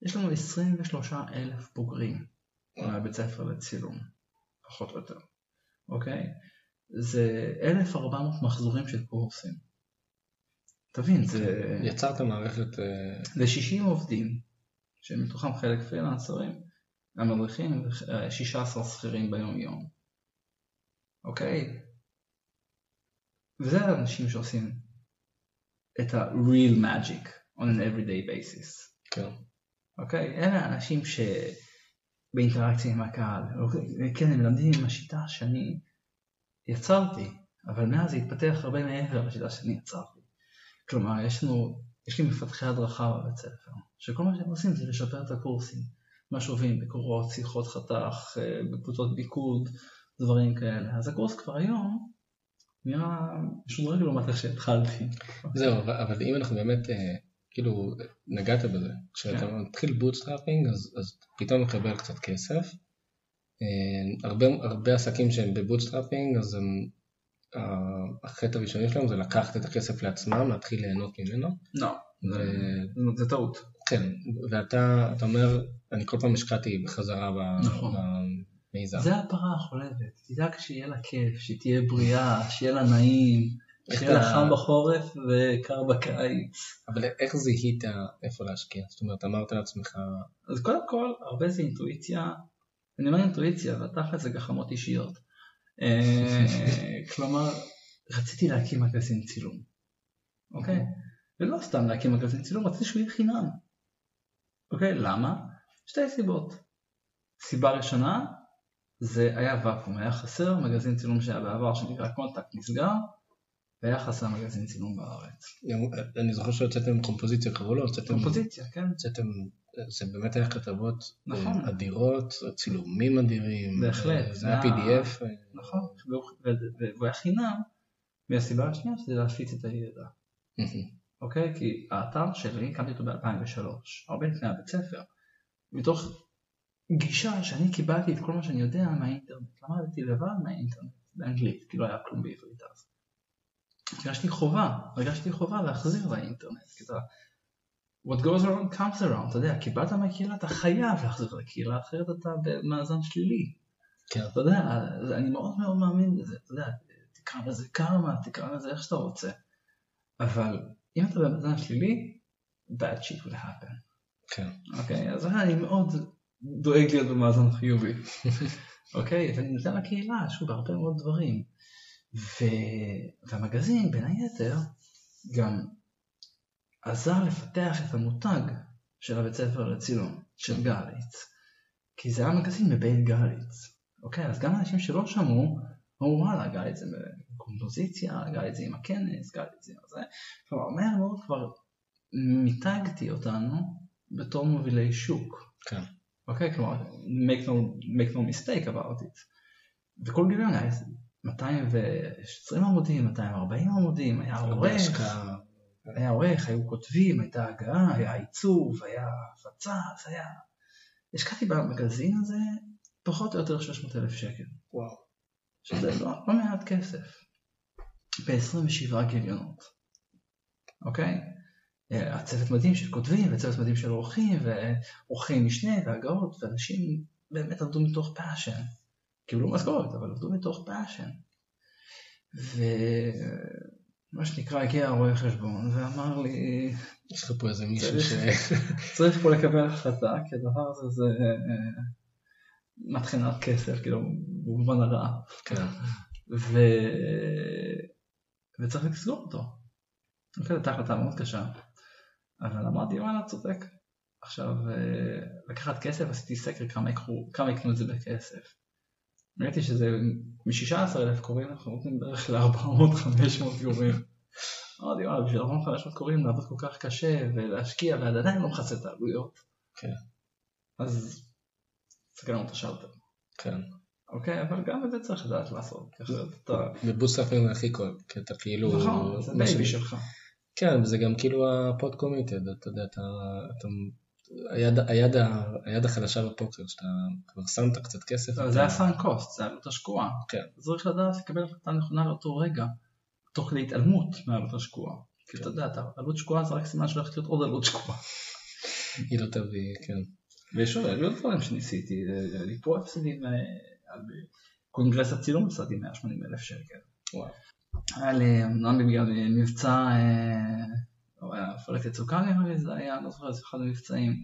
יש לנו 23 אלף בוגרים מהבית ספר לצילום, פחות או יותר, אוקיי? זה 1,400 מחזורים של קורסים. תבין, זה... יצרת מערכת... אה, זה 60 עובדים, שמתוכם חלק פרילנסרים, המדריכים, ו-16 שכירים ביום יום. אוקיי? וזה האנשים שעושים את ה-real magic on an everyday basis. כן. אוקיי? אלה האנשים שבאינטראקציה עם הקהל, אוקיי? כן, הם מלמדים עם השיטה שאני יצרתי, אבל מאז זה התפתח הרבה מעבר לשיטה שאני יצרתי. כלומר, יש לנו, יש לי מפתחי הדרכה בבית ספר, שכל מה שהם עושים זה לשפר את הקורסים. משובים, ביקורות, שיחות חתך, אה, בקבוצות מיקוד, דברים כאלה. אז הקורס כבר היום נראה משודרג לעומת איך שהתחלתי. זהו, אבל- אם אנחנו באמת, אה, כאילו, נגעת בזה, כשאתה כן. מתחיל bootstrapping, אז, אז פתאום מקבל קצת כסף. אה, הרבה, הרבה עסקים שהם ב bootstrapping, אז הם, החטא הראשוני שלהם זה לקחת את הכסף לעצמם, להתחיל ליהנות ממנו. לא, ו- זה טעות. כן, ואתה אתה אומר, אני כל פעם השקעתי בחזרה ב- במיזם. זה הפרה החולבת, תדאג שיהיה לה כיף, שתהיה בריאה, שיהיה לה נעים, שיהיה לה חם בחורף וקר בקיץ. אבל איך זיהית איפה להשקיע? זאת אומרת, אמרת לעצמך, אז קודם כל, הרבה זה אינטואיציה, אני אומר אינטואיציה, והתכל'ס זה גחמות אישיות. אה, כלומר, רציתי להקים מגזין צילום, אוקיי? ולא סתם להקים מגזין צילום, רציתי שהוא יהיה חינם. אוקיי, למה? שתי סיבות. סיבה ראשונה, זה היה ואקום, היה חסר, מגזין צילום שהיה בעבר שנקרא קונטקט נסגר, והיה חסר מגזין צילום בארץ. אני זוכר שהוצאתם קומפוזיציה, קראו לו? הוצאתם... קומפוזיציה, כן. הוצאתם, זה באמת היה כתבות אה, נכון. אדירות, צילומים אדירים. בהחלט. אה, זה היה PDF. אה, נכון, והוא היה חינם, מהסיבה השנייה שזה להפיץ את הידע. אוקיי? כי האתר שלי, הקמתי אותו ב-2003, הרבה לפני הבית ספר, מתוך גישה שאני קיבלתי את כל מה שאני יודע מהאינטרנט. למדתי לבד מהאינטרנט, באנגלית, כי לא היה כלום בעברית אז. הרגשתי חובה, הרגשתי חובה להחזיר לאינטרנט, כי אתה... What goes around comes around, אתה יודע, קיבלת מהקהילה, אתה חייב להחזיר לקהילה, אחרת אתה במאזן שלילי. כן. אתה יודע, אני מאוד מאוד מאמין בזה, אתה יודע, תקרא לזה קרמה, תקרא לזה איך שאתה רוצה. אבל אם אתה במאזן שלילי, bad shit will happen. כן. אוקיי, אז אני מאוד דואג להיות במאזן חיובי. אוקיי, ואני נותן לקהילה, שוב, בהרבה מאוד דברים. ו... והמגזין, בין היתר, גם עזר לפתח את המותג של הבית ספר לצילום, של גליץ. כי זה היה מגזין מבית גליץ. אוקיי, אז גם אנשים שלא שמעו, אמרו וואלה, גליץ זה קומפוזיציה, גליץ זה עם הכנס, גליץ זה עם זה. כלומר, מהר מאוד כבר מיתגתי אותנו בתור מובילי שוק. כן. אוקיי, כלומר, make no, make no mistake about it. וכל גיליון היה 220 עמודים, 240 עמודים, היה עורך. היה עורך, היו כותבים, הייתה הגעה, היה עיצוב, היה הפצה, היה... השקעתי במגזין הזה פחות או יותר 300 אלף שקל, וואו. שזה לא, לא מעט כסף, ב-27 גיליונות, אוקיי? אה, הצוות מדהים של כותבים, וצוות מדהים של עורכים, ועורכי משנה, והגאות, ואנשים באמת עבדו מתוך passion. קיבלו משכורת, אבל עבדו מתוך passion. ומה שנקרא, הגיע הרואה חשבון ואמר לי, יש לך פה איזה מישהו ש... צריך פה לקבל החלטה, כי הדבר הזה זה אה, מטחנת כסף, כאילו, במובן הרע. כן. ו... וצריך לסגור אותו. אוקיי, הייתה החלטה מאוד קשה, אבל אמרתי, וואלה, צודק. עכשיו, אה, לקחת כסף, עשיתי סקר כמה יקחו, כמה יקנו את זה בכסף. ראיתי שזה מ-16,000 קוראים, אנחנו יורדים בערך ל-400-500 קוראים. אמרתי, וואלה, בשביל 400-500 קוראים לעבוד כל כך קשה ולהשקיע, ועד עדיין לא מכסה את העלויות. כן. אז סגרנו את השלטר. כן. אוקיי, אבל גם את זה צריך לדעת לעשות. בבוסטראפים הכי קול, כי אתה כאילו... נכון, זה baby שלך. כן, וזה גם כאילו ה pot committed, אתה יודע, אתה... אתה היד, היד, היד החלשה בפוקר, שאתה כבר שמת קצת כסף. אתה- זה היה sunk cost, זה עלות השקועה. כן. צריך לדעת לקבל החלטה נכונה לאותו רגע, תוך כדי התעלמות מעלות השקועה. כי אתה יודע, עלות שקועה זה רק סימן שהולכת להיות עוד עלות שקועה. היא לא תביא, כן. ויש עוד דברים שניסיתי, לי פה הפסדים, אה, על קונגרס הצילום הפסדתי 180 אלף שקל. היה לי, אמנם בגלל מבצע, אה, לא פרק יצוקה נראה לי, זה היה, לא זוכר, זה אחד המבצעים.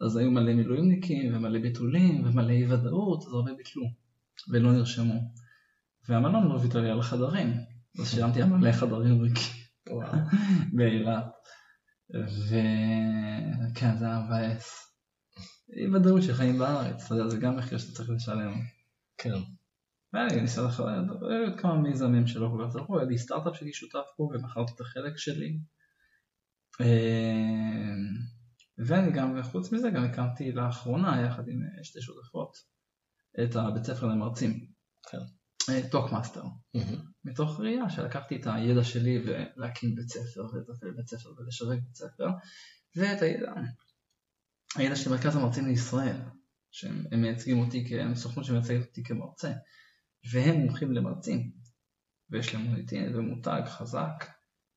אז היו מלא מילואימניקים ומלא ביטולים ומלא אי ודאות, אז הרבה ביטלו ולא נרשמו. והמלון לא ויתר לי על החדרים, אז שילמתי על מלא חדרים ריקים. באילת. וכן, זה היה מבאס. אי ודאות של חיים בארץ, אתה יודע, זה גם מחיר שאתה צריך לשלם. כן. והיה לי ניסיון אחר, היו עוד כמה מיזמים שלא כל כך זכו, היה לי סטארט-אפ שהייתי שותף פה ומכרתי את החלק שלי. אה, ואני גם, וחוץ מזה גם הקמתי לאחרונה יחד עם אה, שתי שותפות את הבית ספר למרצים. כן. TalkMaster. מהמם. מתוך ראייה שלקחתי את הידע שלי ולהקים בית ספר ולטפל בית ספר ולשווק בית ספר ואת הידע, הידע של מרכז המרצים לישראל שהם הם מייצגים אותי, הם סוכנות שמייצגת אותי כמרצה והם מומחים למרצים ויש להם מוניטין ומותג חזק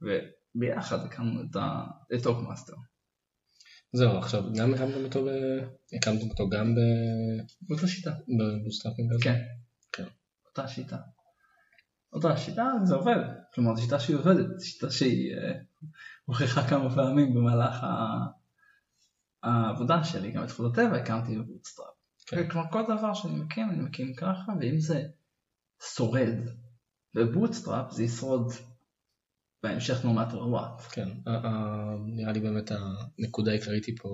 וביחד הקמנו את, TalkMaster. זהו, עכשיו, גם הקמתם אותו ב... הקמתם אותו גם ב... באותה שיטה. ב bootstrapping כזה? כן. כן. אותה שיטה. אותה שיטה זה עובד, כלומר זו שיטה שהיא עובדת, זו שיטה שהיא אה, הוכחה כמה פעמים במהלך ה- העבודה שלי, גם את זכות הטבע הקמתי ב bootstrap. כן. כלומר כל דבר שאני מקים אני מקים ככה, ואם זה שורד ב bootstrap זה ישרוד בהמשך no matter what. כן. נראה לי באמת הנקודה העיקרית היא פה...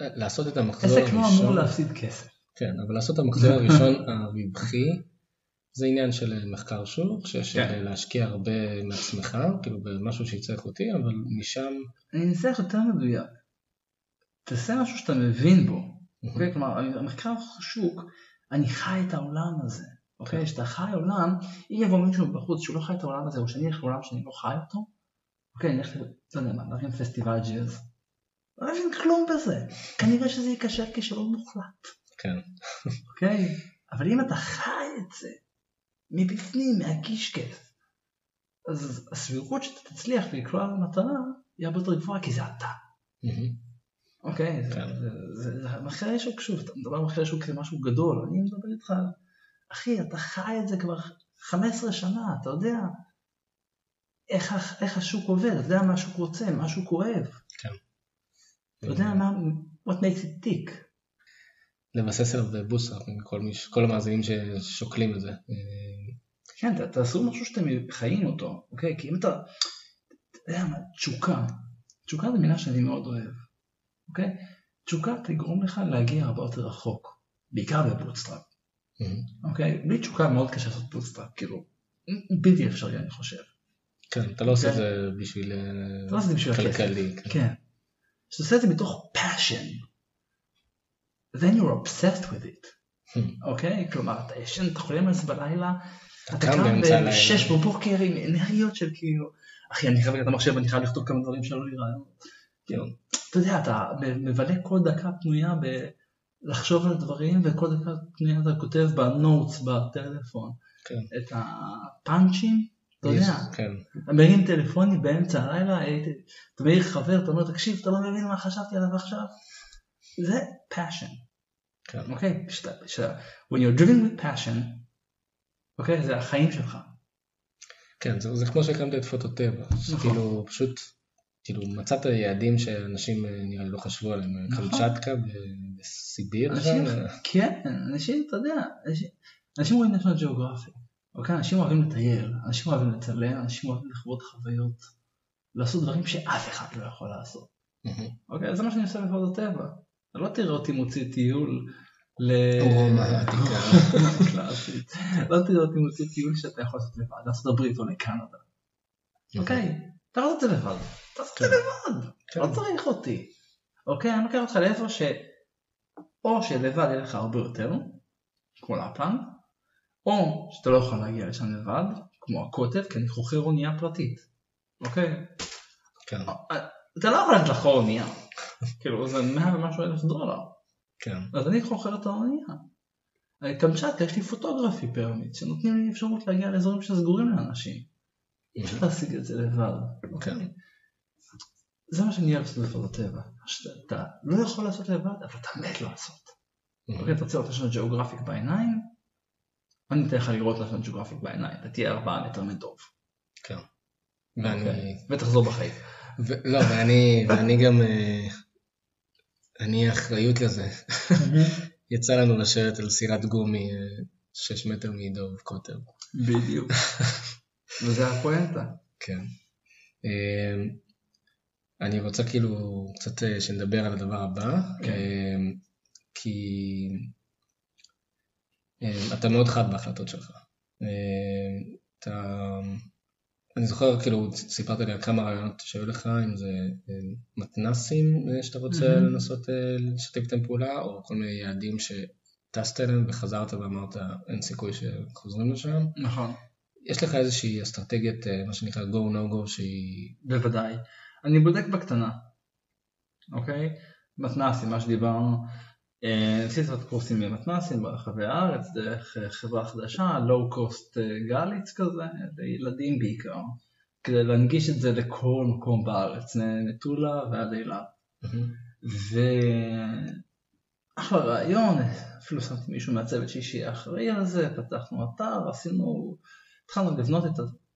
אה, לעשות את המחזור עסק לא אמור הראשון, להפסיד כסף. כן, אבל לעשות את המחזור הראשון הרווחי, זה עניין של מחקר שוק, שיש כן. להשקיע הרבה מעצמך, כאילו במשהו שיצא איכותי, אבל משם... אני אנסח יותר מדויק. תעשה משהו שאתה מבין בו. אוקיי? כלומר, המחקר שוק, אני חי את העולם הזה. אוקיי? כשאתה חי עולם, אם יבוא מישהו בחוץ שהוא לא חי את העולם הזה, או שאני אלך לעולם שאני לא חי אותו, אוקיי, אני אלך, לא יודע מה, להרים פסטיבל ג'אז. לא מבין כלום בזה. כנראה שזה ייכשל כישלון מוחלט. כן. אוקיי? אבל אם אתה חי את זה, מבפנים, מהקישקעס, אז הסבירות שאתה תצליח לקלוע למטרה היא הרבה יותר גבוהה, כי זה אתה. אוקיי? זה- כן. זה- זה- זה מחירי שוק, שוב, אתה מדבר על מחירי שוק כמשהו גדול, אני מדבר איתך, אחי, אתה חי את זה כבר 15 שנה, אתה יודע איך, השוק עובד, אתה יודע מה השוק רוצה, מה השוק אוהב, כן. אתה יודע מה, what makes it tick. לבסס עליו ב bootstrap, כל, המאזינים ששוקלים את זה. כן, ת- תעשו משהו שאתם חיים אותו, אוקיי? כי אם אתה, אתה יודע מה, תשוקה, תשוקה זו מילה שאני מאוד אוהב, אוקיי? תשוקה תגרום לך להגיע הרבה יותר רחוק, בעיקר ב bootstrap, אוקיי? בלי תשוקה מאוד קשה לעשות bootstrap, כאילו, בלתי אפשרי אני חושב. כן, אתה לא עושה את כן. זה בשביל אתה לא עושה את זה בשביל. כלכלי. כן. כן. כשאתה עושה את זה מתוך passion, then you're obsessed with it, אוקיי? כלומר, אתה ישן, אתה חולם על זה בלילה, אתה קם קם באמצע הלילה. ב-6 בבוקר עם אנרגיות של כאילו, אחי, אני חייב את המחשב, אני חייב לכתוב כמה דברים שלא לי רעיונות. כאילו, אתה יודע, אתה מבלה כל דקה פנויה בלחשוב על דברים, וכל דקה פנויה אתה כותב בנוטס בטלפון כן. את הפאנצ'ים, אתה יודע, כן, מרים טלפוני באמצע הלילה, הייתי, אתה מעיר חבר, אתה אומר, תקשיב, אתה לא מבין מה חשבתי עליו עכשיו? זה passion, כן. אוקיי? כשאתה- כשאתה- when you're driven with passion, אוקיי? זה החיים שלך. כן, זה, זה כמו שהקמת את פוטוטבע, נכון. כאילו פשוט, כאילו מצאת יעדים שאנשים אה, נראה לי לא חשבו עליהם, נכון. קמצ'טקה בסיביר, אנשים, אה, כן, אנשים, אתה יודע, אנשים, אנשים רואים נשיונל ג'אוגרפי, אוקיי? אנשים אוהבים לטייל, אנשים אוהבים לצלם, אנשים אוהבים לחוות חוויות, לעשות דברים שאף אחד לא יכול לעשות. אוקיי, זה מה שאני עושה בפועל הטבע. אתה לא תראה אותי מוציא טיול ל... רומא העתיקה. לא תראה אותי מוציא טיול שאתה יכול לעשות לבד, לארצות הברית או לקנדה. אוקיי, אתה יכול לעשות את זה לבד. תעשה את זה לבד. כן. לא צריך אותי. אוקיי, אני לוקח אותך לאיפה ש... או שלבד יהיה לך הרבה יותר, כמו לפלן, או שאתה לא יכול להגיע לשם לבד, כמו הקוטב, כי אני חוכר אונייה פרטית. אוקיי? כן, אתה לא יכול ללכת לחור אונייה. כאילו זה 100 ומשהו אלף דולר. כן, אז אני חוכר את האונייה. קמצ'טקה יש לי פוטוגרפי פרמיט שנותנים לי אפשרות להגיע לאזורים שסגורים לאנשים. אי אפשר להשיג את זה לבד. אוקיי? זה מה שאני אוהב לעשות לפחות בטבע. שאתה לא יכול לעשות לבד אבל אתה מת לעשות. אוקיי, אתה רוצה לראות לשון ג'אוגרפיק בעיניים? אני אתן לך לראות לשון ג'אוגרפיק בעיניים. אתה תהיה ארבעה מטר מדוב. כן. ואני, אוקיי? ותחזור בחיים. ו- לא, ואני, ואני גם, אה, אני אחריות לזה. יצא לנו לשבת על סירת גומי אה, שש מטר מדוב קוטר. בדיוק. וזה הפואנטה. כן. אני רוצה כאילו קצת אה, שנדבר על הדבר הבא, כן. אה, כי אה, אתה מאוד חד בהחלטות שלך. אתה, אני זוכר כאילו סיפרת לי על כמה רעיונות שהיו לך, אם זה מתנסים שאתה רוצה מהמם. לנסות לשתף איתם פעולה, או כל מיני יעדים שטסת אליהם וחזרת ואמרת אין סיכוי שחוזרים לשם. נכון. יש לך איזושהי אסטרטגיית, מה שנקרא go no go, שהיא... בוודאי. אני בודק בקטנה, אוקיי? מתנ"סים, מה שדיברנו. אה, עשיתי קצת קורסים במתנ"סים ברחבי הארץ, דרך אה, חברה חדשה, לואו קוסט גליץ כזה, לילדים בעיקר, כדי להנגיש את זה לכל מקום בארץ, מטולה ועד אילת. ואחלה רעיון, אפילו שמתי מישהו מהצוות שלי שיהיה אחראי על זה, פתחנו אתר, עשינו, התחלנו לבנות את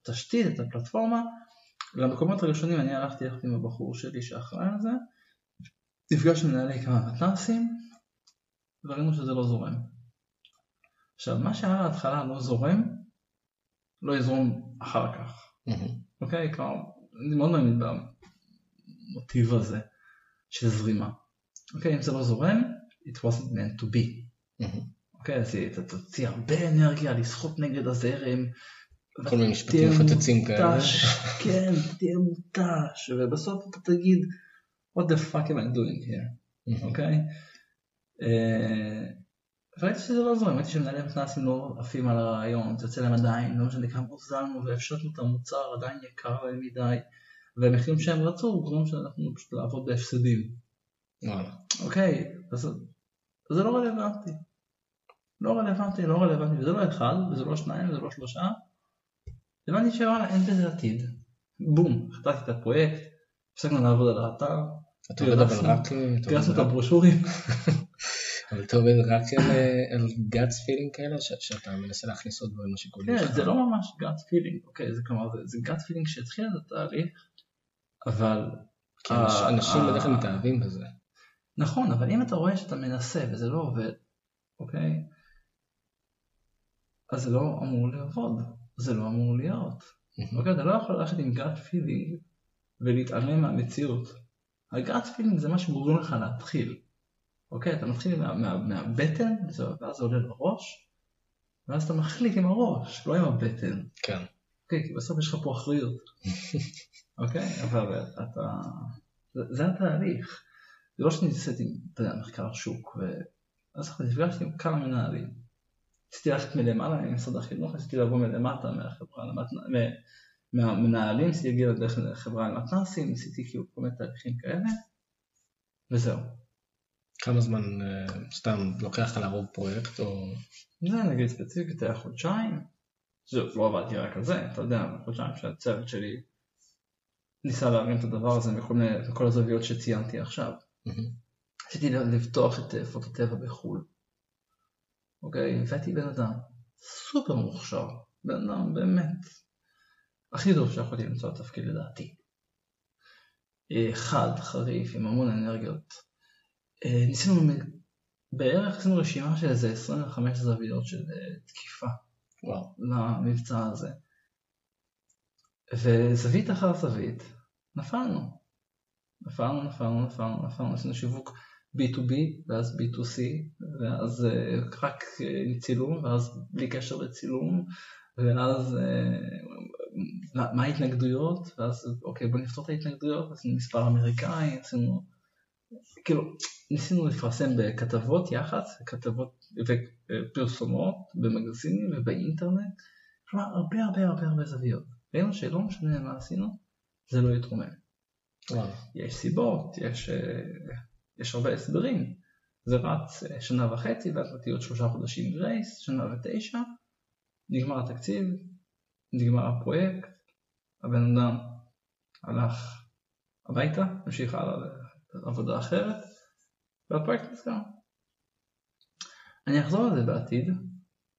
התשתית, את הפלטפורמה. למקומות הראשונים אני הלכתי יחד עם הבחור שלי שאחראי על זה, נפגשנו מנהלי כמה מתנ"סים, וראינו שזה לא זורם. עכשיו, מה שהיה בהתחלה לא זורם, לא יזרום אחר כך. אוקיי? כלומר, אני מאוד מאמין במוטיב הזה של זרימה. אוקיי? אם זה לא זורם, it wasn't meant to be. אוקיי, אז אתה תוציא הרבה אנרגיה לשחות נגד הזרם. כל מיני משפטים מפוצצים כאלה. כן, תהיה מותש, ובסוף אתה תגיד, what the fuck am I doing here, אוקיי? אה, וראיתי שזה לא זורם, ראיתי שמנהלי מתנ"סים לא עפים על הרעיון, זה יוצא להם עדיין, לא משנה כמה הוזלנו והפשטנו את המוצר, עדיין יקר להם מדי, והמחירים שהם רצו גורם שאנחנו פשוט לעבוד בהפסדים. אוקיי, אז זה לא רלוונטי. לא רלוונטי, לא רלוונטי, וזה לא אחד, וזה לא שניים, וזה לא שלושה. הבנתי שוואלה, אין בזה עתיד. בום, החלטתי את הפרויקט, הפסקנו לעבוד על האתר. אתה עובד אבל רק... גייסנו את הברושורים. אבל אתה עובד רק על גאטס פילינג כאלה, שאתה מנסה להכניס עוד דברים לשיקולים שלך? כן, זה לא ממש guts feeling, אוקיי, זה כלומר, זה guts feeling שהתחיל את התהליך, אבל... כי אנשים בדרך כלל מתאהבים בזה. נכון, אבל אם אתה רואה שאתה מנסה וזה לא עובד, אוקיי? אז זה לא אמור לעבוד, זה לא אמור להיות. אוקיי, אתה לא יכול ללכת עם gut feeling ולהתעלם מהמציאות. ה gut feeling זה מה שגורם לך להתחיל. אוקיי, אתה מתחיל מה, מה, מהבטן, ואז זה עולה לראש, ואז אתה מחליט עם הראש, לא עם הבטן. כן. אוקיי, כי בסוף יש לך פה אחריות. אוקיי, אבל אתה... זה, זה התהליך. זה לא שאני עשיתי, אתה יודע, מחקר שוק, ואז נפגשתי עם כמה מנהלים. רציתי ללכת מלמעלה ממשרד החינוך, רציתי לבוא מלמטה מהחברה, מהמנהלים, רציתי להגיע לדרך לחברה למתנ"סים, ניסיתי כאילו כל מיני תהליכים כאלה, וזהו. כמה זמן סתם לוקח לך לערוב פרויקט או... זה נגיד ספציפית היה חודשיים, זהו, לא עבדתי רק על זה, אתה יודע, חודשיים שהצוות שלי ניסה להרים את הדבר הזה מכל הזוויות שציינתי עכשיו. רציתי לפתוח את פוטוטבע בחו"ל. אוקיי, הבאתי בן אדם סופר מוכשר, בן אדם באמת הכי טוב שיכולתי למצוא לתפקיד לדעתי. חד, חריף, עם המון אנרגיות. ניסינו בערך עשינו רשימה של איזה 25 זוויות של תקיפה וואו. למבצע הזה. וזווית אחר זווית נפלנו. נפלנו, נפלנו, נפלנו, נפלנו, עשינו שיווק B2B ואז B2C ואז רק צילום ואז בלי קשר לצילום ואז מה ההתנגדויות? ואז אוקיי בוא נפתור את ההתנגדויות עשינו מספר אמריקאי עשינו כאילו ניסינו לפרסם בכתבות יח"צ, כתבות ופרסומות במגזינים ובאינטרנט כלומר הרבה הרבה הרבה הרבה זוויות. ראינו שלא משנה מה עשינו זה לא יתרומם. יש סיבות, יש, יש הרבה הסברים. זה רץ שנה וחצי, ואז נתתי עוד שלושה חודשים גרייס, שנה ותשע, נגמר התקציב, נגמר הפרויקט, הבן אדם הלך הביתה, המשיך הלאה לעבודה אחרת, והפרויקט נסגר. אני אחזור לזה בעתיד,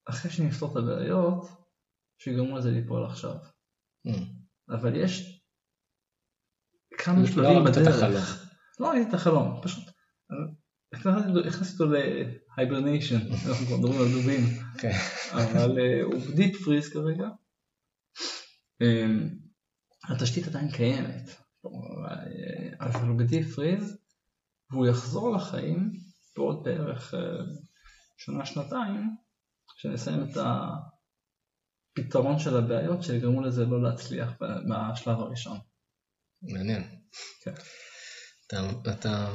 אחרי שאני אפתור את הבעיות, שיגרמו לזה ליפול עכשיו. Mm. אבל יש כמה שלבים בדרך. לא ראיתי את החלום, פשוט הכנסתי אותו ל hibernation, אנחנו כבר מדברים על דובים, כן. אבל אה, הוא ב deep freeze כרגע. אמ, התשתית עדיין קיימת, אבל הוא ב deep freeze, והוא יחזור לחיים בעוד בערך אה, שנה-שנתיים, כשנסיים את הפתרון של הבעיות שיגרמו לזה לא להצליח מהשלב הראשון. מעניין. כן. אתה, אתה,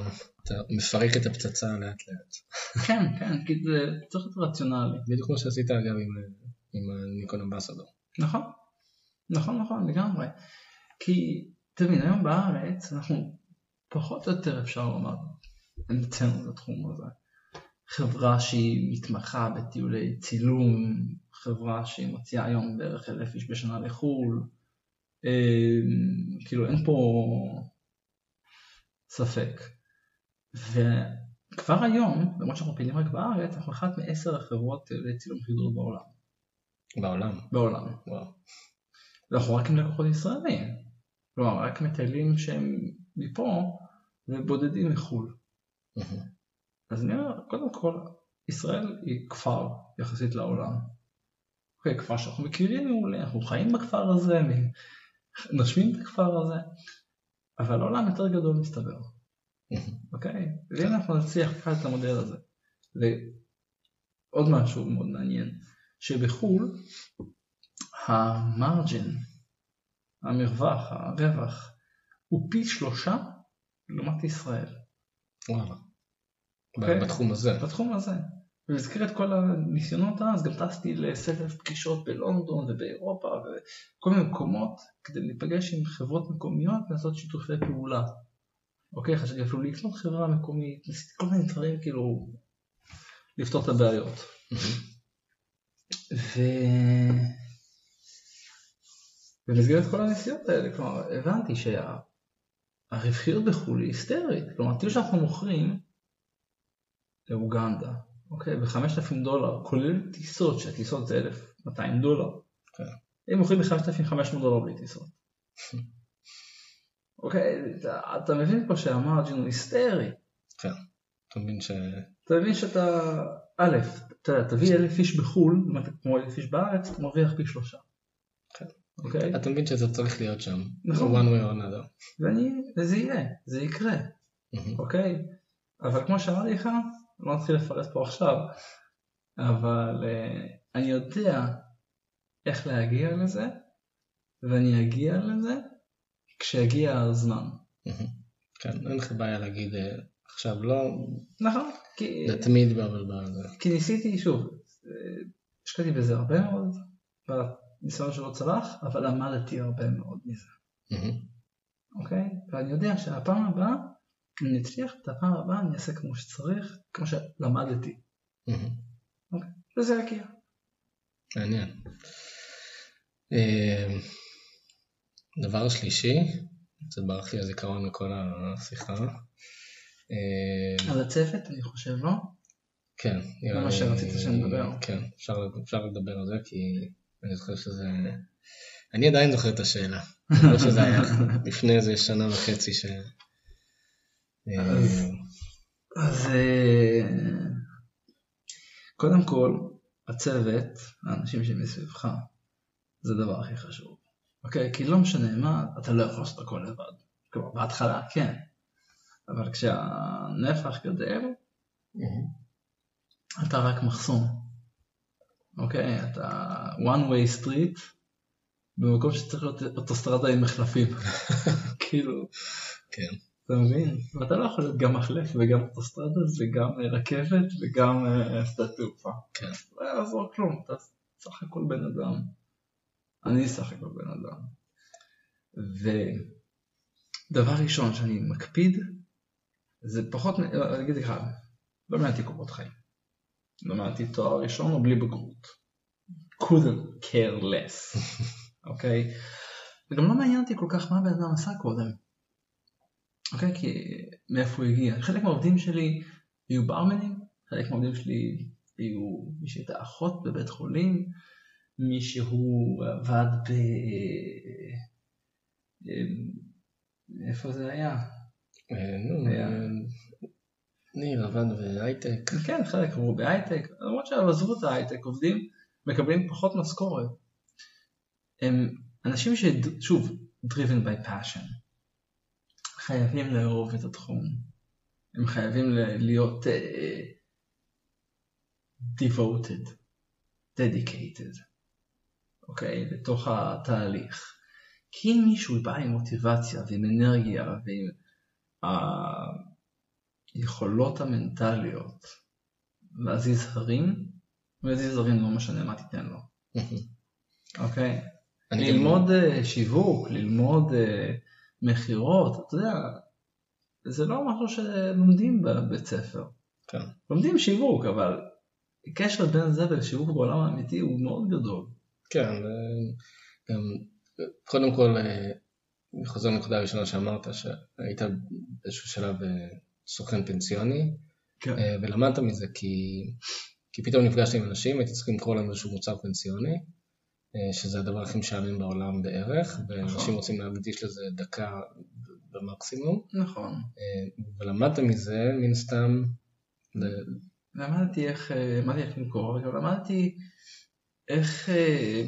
אתה מפרק את הפצצה לאט לאט. כן, כן, כי זה צריך להיות רציונלי. בדיוק כמו שעשית אגב עם, עם ניקון אמבסדור. נכון, נכון, נכון, לגמרי. כי, תבין, היום בארץ אנחנו פחות או יותר אפשר לומר, המצאנו לתחום הזה. חברה שהיא מתמחה בטיולי צילום, חברה שהיא מוציאה היום בערך אלף איש בשנה לחו"ל, אמ, כאילו אין פה ספק. וכבר היום, למרות שאנחנו פעילים רק בארץ, אנחנו אחת מעשר החברות לצילום חידור בעולם. בעולם? בעולם. וואו. ואנחנו רק עם לקוחות ישראלים. כלומר, רק מטיילים שהם מפה ובודדים מחו"ל. אז אני אומר, קודם כל, ישראל היא כפר יחסית לעולם. אוקיי, כפר שאנחנו מכירים מעולה, אנחנו חיים בכפר הזה, נושמים את הכפר הזה, אבל העולם יותר גדול מסתבר, אוקיי? ואם אנחנו נצליח לקחת את המודל הזה עוד משהו מאוד מעניין, שבחו"ל המרג'ין, המרווח, הרווח, הוא פי שלושה לעומת ישראל. וואלה. אוקיי? בתחום הזה. בתחום הזה. במסגרת כל הניסיונות אז גם טסתי לסבב פגישות בלונדון ובאירופה וכל מיני מקומות כדי להיפגש עם חברות מקומיות ולעשות שיתופי פעולה. אוקיי, חשבתי אפילו לקנות חברה מקומית, ניסיתי כל מיני דברים כאילו לפתור את הבעיות. ו... במסגרת כל הנסיעות האלה, כלומר, הבנתי שהרווחיות בחו"ל היא היסטרית. כלומר, טיול שאנחנו מוכרים לאוגנדה, אוקיי, ב-5,000 דולר, כולל טיסות, שהטיסות זה 1,200 דולר. כן. הם מוכרים ב-5,500 דולר בלי טיסות. אוקיי, אתה, אתה מבין פה שהמרג'ין הוא היסטרי. כן. אתה מבין ש... אתה מבין שאתה, א', אתה יודע, תביא אלף איש בחו"ל, אם אתה כמו אלף איש בארץ, אתה מרוויח פי שלושה. כן. אוקיי? אתה מבין שזה צריך להיות שם. נכון. one way or another. ואני, וזה יהיה, זה יקרה. אוקיי? אבל כמו שאמרתי לך, לא נתחיל לפרט פה עכשיו, אבל uh, אני יודע איך להגיע לזה, ואני אגיע לזה כשיגיע הזמן. כן, אין לך בעיה להגיד אה, עכשיו לא, נכון, כי, זה תמיד אבל בזה. כי ניסיתי, שוב, אה, השקעתי בזה הרבה מאוד, בניסיון שלא צלח, אבל למדתי הרבה מאוד מזה. אוקיי? ואני יודע שהפעם הבאה, אם אני אצליח, את הפעם הבאה אני אעשה כמו שצריך, כמו שלמדתי. מהמם. וזה יגיע. מעניין. אה, דבר שלישי, קצת ברח לי הזיכרון מכל השיחה. אה, על הצוות אני חושב, לא? כן, נראה מה שרצית שנדבר. כן, אפשר, אפשר לדבר על זה כי אני זוכר שזה... אני עדיין זוכר את השאלה. אני חושב שזה היה לפני איזה שנה וחצי ש... אז- אה, קודם כל, הצוות, האנשים שמסביבך, זה הדבר הכי חשוב. אוקיי? כי לא משנה מה, אתה לא יכול לעשות הכל לבד. כלומר, בהתחלה כן, אבל כשהנפח גדל, אתה רק מחסום. אוקיי? אתה one way street במקום שצריך להיות אוטוסטרדה עם מחלפים. כאילו, כן, אתה מבין? ואתה לא יכול להיות גם מחלף וגם אוטוסטרדה וגם אה, רכבת וגם אה, שדה תעופה. כן. לא יעזור כלום, אתה סך הכל בן אדם. אני סך הכל בן אדם. ודבר ראשון שאני מקפיד, זה פחות, אה, אני אגיד לך, לא מעטתי קופות חיים. לא מעטתי תואר ראשון או בלי בגרות. couldn't care less, אוקיי? וגם לא מעניין אותי כל כך מה בן אדם עשה קודם. אוקיי? כי מאיפה הוא הגיע. חלק מהעובדים שלי היו ברמנים, חלק מהעובדים שלי היו מי שהייתה אחות בבית חולים, מי שהוא עבד ב... איפה זה היה? אה, נו. אה, ניר עבד בהייטק. כן, חלק עברו בהייטק, למרות שעזבו את ההייטק, עובדים, מקבלים פחות משכורת. הם אנשים ששוב, driven by passion, חייבים לאהוב את התחום, הם חייבים להיות uh, devoted, dedicated, אוקיי, לתוך התהליך. כי אם מישהו בא עם מוטיבציה ועם אנרגיה ועם היכולות המנטליות להזיז הרים, הוא יזיז הרים לא משנה מה תיתן לו, אוקיי? גם- ללמוד אה, שיווק, ללמוד אה, מכירות, אתה יודע, זה לא משהו שלומדים בבית ספר. כן. לומדים שיווק, אבל הקשר בין זה ולשיווק בעולם האמיתי הוא מאוד גדול. כן, אה, קודם כל, אה, אני חוזר לנקודה הראשונה שאמרת, שהיית באיזשהו שלב אה, סוכן פנסיוני, כן. ולמדת מזה כי, כי פתאום נפגשתי עם אנשים, הייתי צריך למכור להם איזשהו מוצר פנסיוני, שזה הדבר הכי משעמם בעולם בערך, ואנשים נכון. רוצים להקדיש לזה דקה במקסימום, נכון. אה, ולמדת מזה, מן סתם, למדתי איך, אה, למדתי איך למכור, וגם למדתי איך, אה,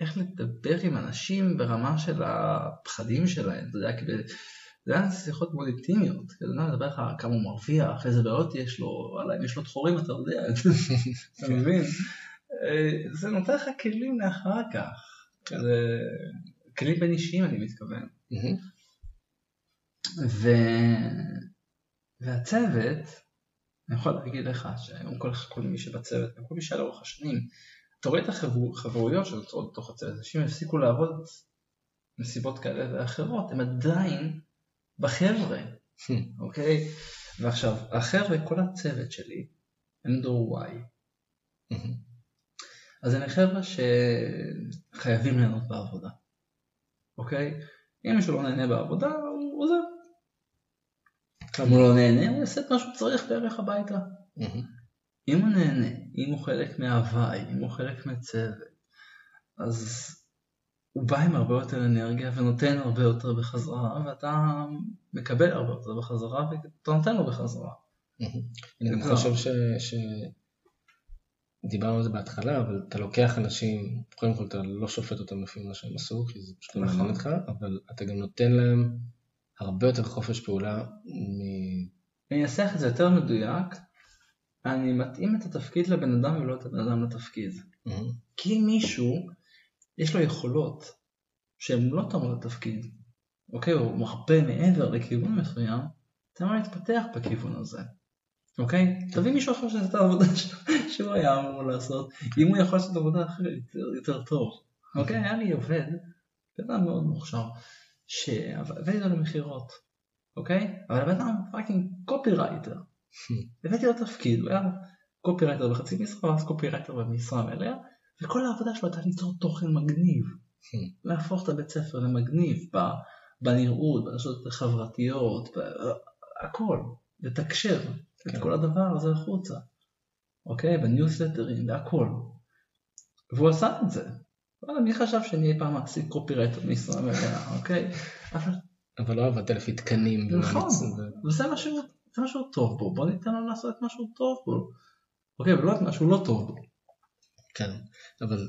איך לדבר עם אנשים ברמה של הפחדים שלהם, אתה יודע, כי זה היה שיחות מאוד אינטימיות, כי אני מדבר לך כמה הוא מרוויח, איזה בעיות יש לו, וואלה, אם יש לו דחורים אתה יודע, אתה מבין? אה, זה נותן לך כלים לאחר כך, זה כלים בין אישיים אני מתכוון. ו... והצוות, אני יכול להגיד לך שהיום כל, כל מי שבצוות, כל מי שהיה לאורך השנים, אתה רואה את החברויות שנוצרות בתוך הצוות, אנשים הפסיקו לעבוד מסיבות כאלה ואחרות, הם עדיין בחבר'ה, אוקיי? ועכשיו, החבר'ה, כל הצוות שלי, הם דור Y. אז הם חבר'ה שחייבים ליהנות בעבודה, אוקיי? אם מישהו לא נהנה בעבודה, הוא עוזב. אם הוא לא נהנה, הוא יעשה את מה שהוא צריך בערך הביתה. אם הוא נהנה, אם הוא חלק מהוואי, אם הוא חלק מצוות, אז הוא בא עם הרבה יותר אנרגיה ונותן הרבה יותר בחזרה, ואתה מקבל הרבה יותר בחזרה ואתה נותן לו בחזרה. אני גם חושב ש... דיברנו על זה בהתחלה, אבל אתה לוקח אנשים, קודם כל אתה לא שופט אותם לפי מה שהם עשו, כי זה פשוט לא מעניין נכון. אותך, אבל אתה גם נותן להם הרבה יותר חופש פעולה מ... אני אנסח את זה יותר מדויק, אני מתאים את התפקיד לבן אדם ולא את הבן אדם לתפקיד. Mm-hmm. כי מישהו, יש לו יכולות שהן לא תאמות לתפקיד, אוקיי, הוא הרבה מעבר לכיוון מסוים, תן לו להתפתח בכיוון הזה. אוקיי? תביא מישהו אחר שיעשה את העבודה שהוא היה אמור לעשות, אם הוא יכול לעשות עבודה אחרת יותר טוב. אוקיי? היה לי עובד, בן אדם מאוד מוכשר, שהבאתי אותו למכירות, אוקיי? אבל הבן אדם fucking קופירייטר. הבאתי לו תפקיד, הוא היה קופירייטר בחצי משרה, אז קופירייטר במשרה מלאה, וכל העבודה שלו הייתה ליצור תוכן מגניב. להפוך את הבית ספר למגניב בנראות, ברשתות החברתיות, הכל, לתקשר. את כן. כל הדבר הזה החוצה, אוקיי? בניוזלטרים, והכל. והוא עשה את זה. וואלה, מי חשב שאני אי פעם מעסיק קופירייטר מישראל מלאה, אוקיי? אבל... אבל לא עבדת לפי תקנים. נכון, וזה משהו, זה משהו טוב בו, בוא ניתן לו לעשות את משהו טוב בו. אוקיי, ולא את משהו לא טוב בו. כן, אבל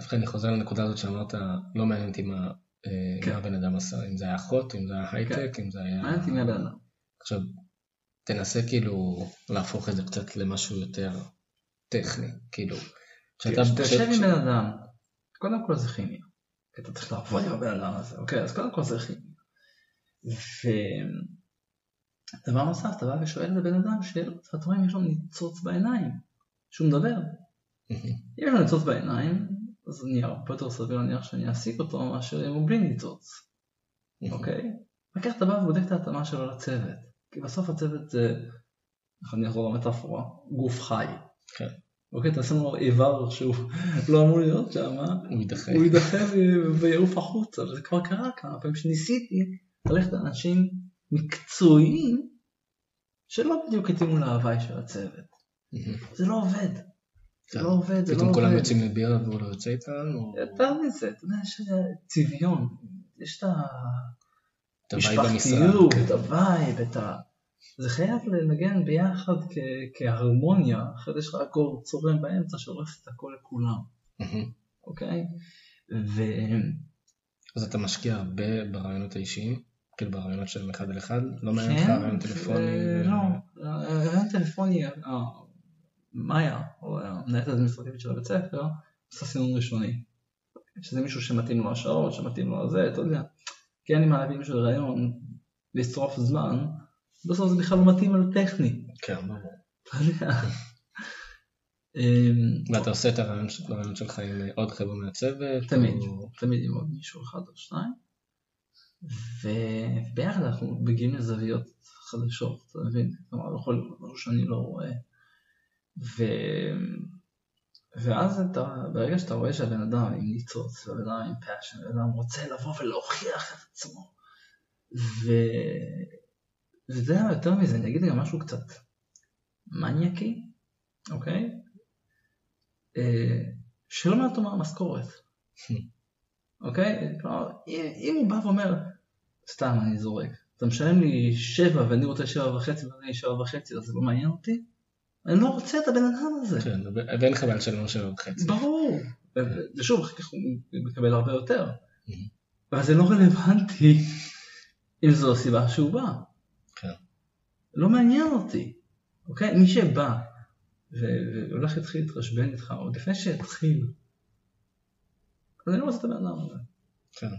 דווקא אני חוזר לנקודה הזאת שאמרת, לא מעניין אותי מה, אה, כן. מה הבן אדם עשה, אם זה היה אחות, אם זה היה הייטק, כן. אם זה היה... מעניין אותי מי הבן אדם. עכשיו, תנסה כאילו להפוך את זה קצת למשהו יותר טכני, כאילו. כשתשב עם בן אדם, קודם כל זה כימיה. כי אתה צריך לעבוד עם הבן אדם הזה, אוקיי, אז קודם כל זה כימיה. ודבר נוסף, אתה בא ושואל הבן אדם שאתה רואה אם יש לו ניצוץ בעיניים, שהוא מדבר. אם יש לו ניצוץ בעיניים, אז אני הרבה יותר סביר להניח שאני אעסיק אותו מאשר אם הוא בלי ניצוץ, אוקיי? וכך אתה בא ובודק את ההתאמה שלו לצוות. כי בסוף הצוות זה, איך אני אחזור למטאפורה, גוף חי. כן. אוקיי, תעשה לו איבר שהוא לא אמור להיות שם, הוא יידחה. הוא יידחה ויעוף החוצה, וזה כבר קרה כמה פעמים שניסיתי ללכת לאנשים מקצועיים שלא בדיוק התאימו להוואי של הצוות. זה לא עובד. זה לא עובד, זה לא עובד. פתאום כולם יוצאים לבירה והוא לא יוצא איתם? יותר מזה, אתה יודע, יש צביון, יש את ה... המשפחתיות, כן. את ה vibe, את ה... זה חייב לנגן ביחד כהרמוניה, אחרת יש לך אקורד צורם באמצע שהורס את הכל לכולם, אוקיי? ו... אז אתה משקיע הרבה ברעיונות האישיים? כאילו ברעיונות של אחד על אחד? לא מעניין אותך כן, רעיון טלפוני? לא, רעיון טלפוני, אה, מאיה, או המנהלת האדמיניסטרטיבית של הבית ספר, עושה סינון ראשוני. שזה מישהו שמתאים לו השעות, שמתאים לו הזה, אתה יודע. לי מה להביא מישהו לרעיון, לשרוף זמן, בסוף זה בכלל לא מתאים על טכני. כן, ברור. אמ, ואתה עושה את הראיון שלך עם עוד חבר'ה מהצוות? תמיד, תמיד עם עוד מישהו אחד או שניים. וביחד אנחנו מגיעים לזוויות חדשות, אתה מבין? כלומר, לא יכול להיות משהו שאני לא רואה. ואז אתה, ברגע שאתה רואה שהבן אדם עם ניצוץ, והבן אדם עם passion, והבן אדם רוצה לבוא ולהוכיח את עצמו, ו... וזה היה יותר מזה, אני אגיד גם משהו קצת מניאקי, אוקיי? אה, שלא מעט אומר משכורת, אוקיי? כלומר, אם הוא בא ואומר, סתם אני זורק, אתה משלם לי שבע ואני רוצה שבע וחצי ואני שבע וחצי, אז זה לא מעניין אותי? אני לא רוצה את הבן אדם הזה. כן, ואין לך בעיה לשלם שבע וחצי. ברור. ושוב, אחר כך הוא מקבל הרבה יותר. אבל זה לא רלוונטי אם זו הסיבה שהוא בא. כן. לא מעניין אותי, אוקיי? מי שבא והולך להתחיל להתחשבן איתך, עוד לפני שהתחיל, אז אני לא רוצה את הבן אדם הזה, כן.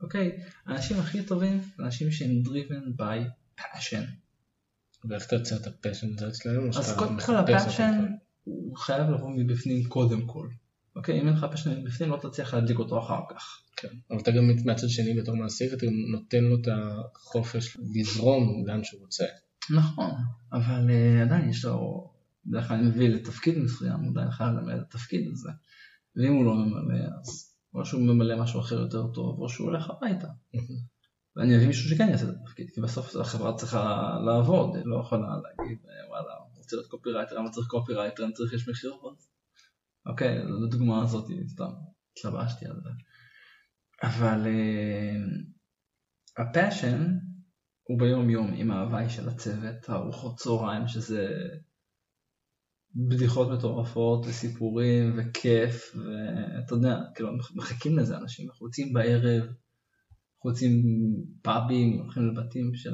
אוקיי? האנשים הכי טובים, אנשים שהם driven by passion. ואיך אתה יוצר את ה passion הזה אצלנו? אז קודם כל כבר? הוא חייב לבוא מבפנים קודם כל. אוקיי, אם אין לך passion מבפנים לא תצליח להדליק אותו אחר כך. כן. אבל אתה גם מהצד שני בתור מעסיק, אתה גם נותן לו את החופש לזרום לאן שהוא רוצה. נכון, אבל אה, עדיין יש לו, בדרך כלל אני מביא לתפקיד מסוים, הוא עדיין חייב למלא את התפקיד הזה. ואם הוא לא ממלא, אז או שהוא ממלא משהו אחר יותר טוב, או שהוא הולך הביתה. ואני אביא מישהו שכן יעשה את התפקיד, כי בסוף החברה צריכה לעבוד, היא לא יכולה להגיד, אה, וואלה, רוצה להיות קופירייטר, למה צריך קופירייטר, אני צריך איש מכירות. אוקיי, אז הדוגמה הזאת, סתם, התלבשתי על זה. אבל uh, הפאשן הוא ביום יום עם ההוואי של הצוות, הארוחות צהריים שזה בדיחות מטורפות וסיפורים וכיף ואתה יודע, כאילו מחכים לזה אנשים, אנחנו יוצאים בערב, אנחנו יוצאים פאבים, הולכים לבתים של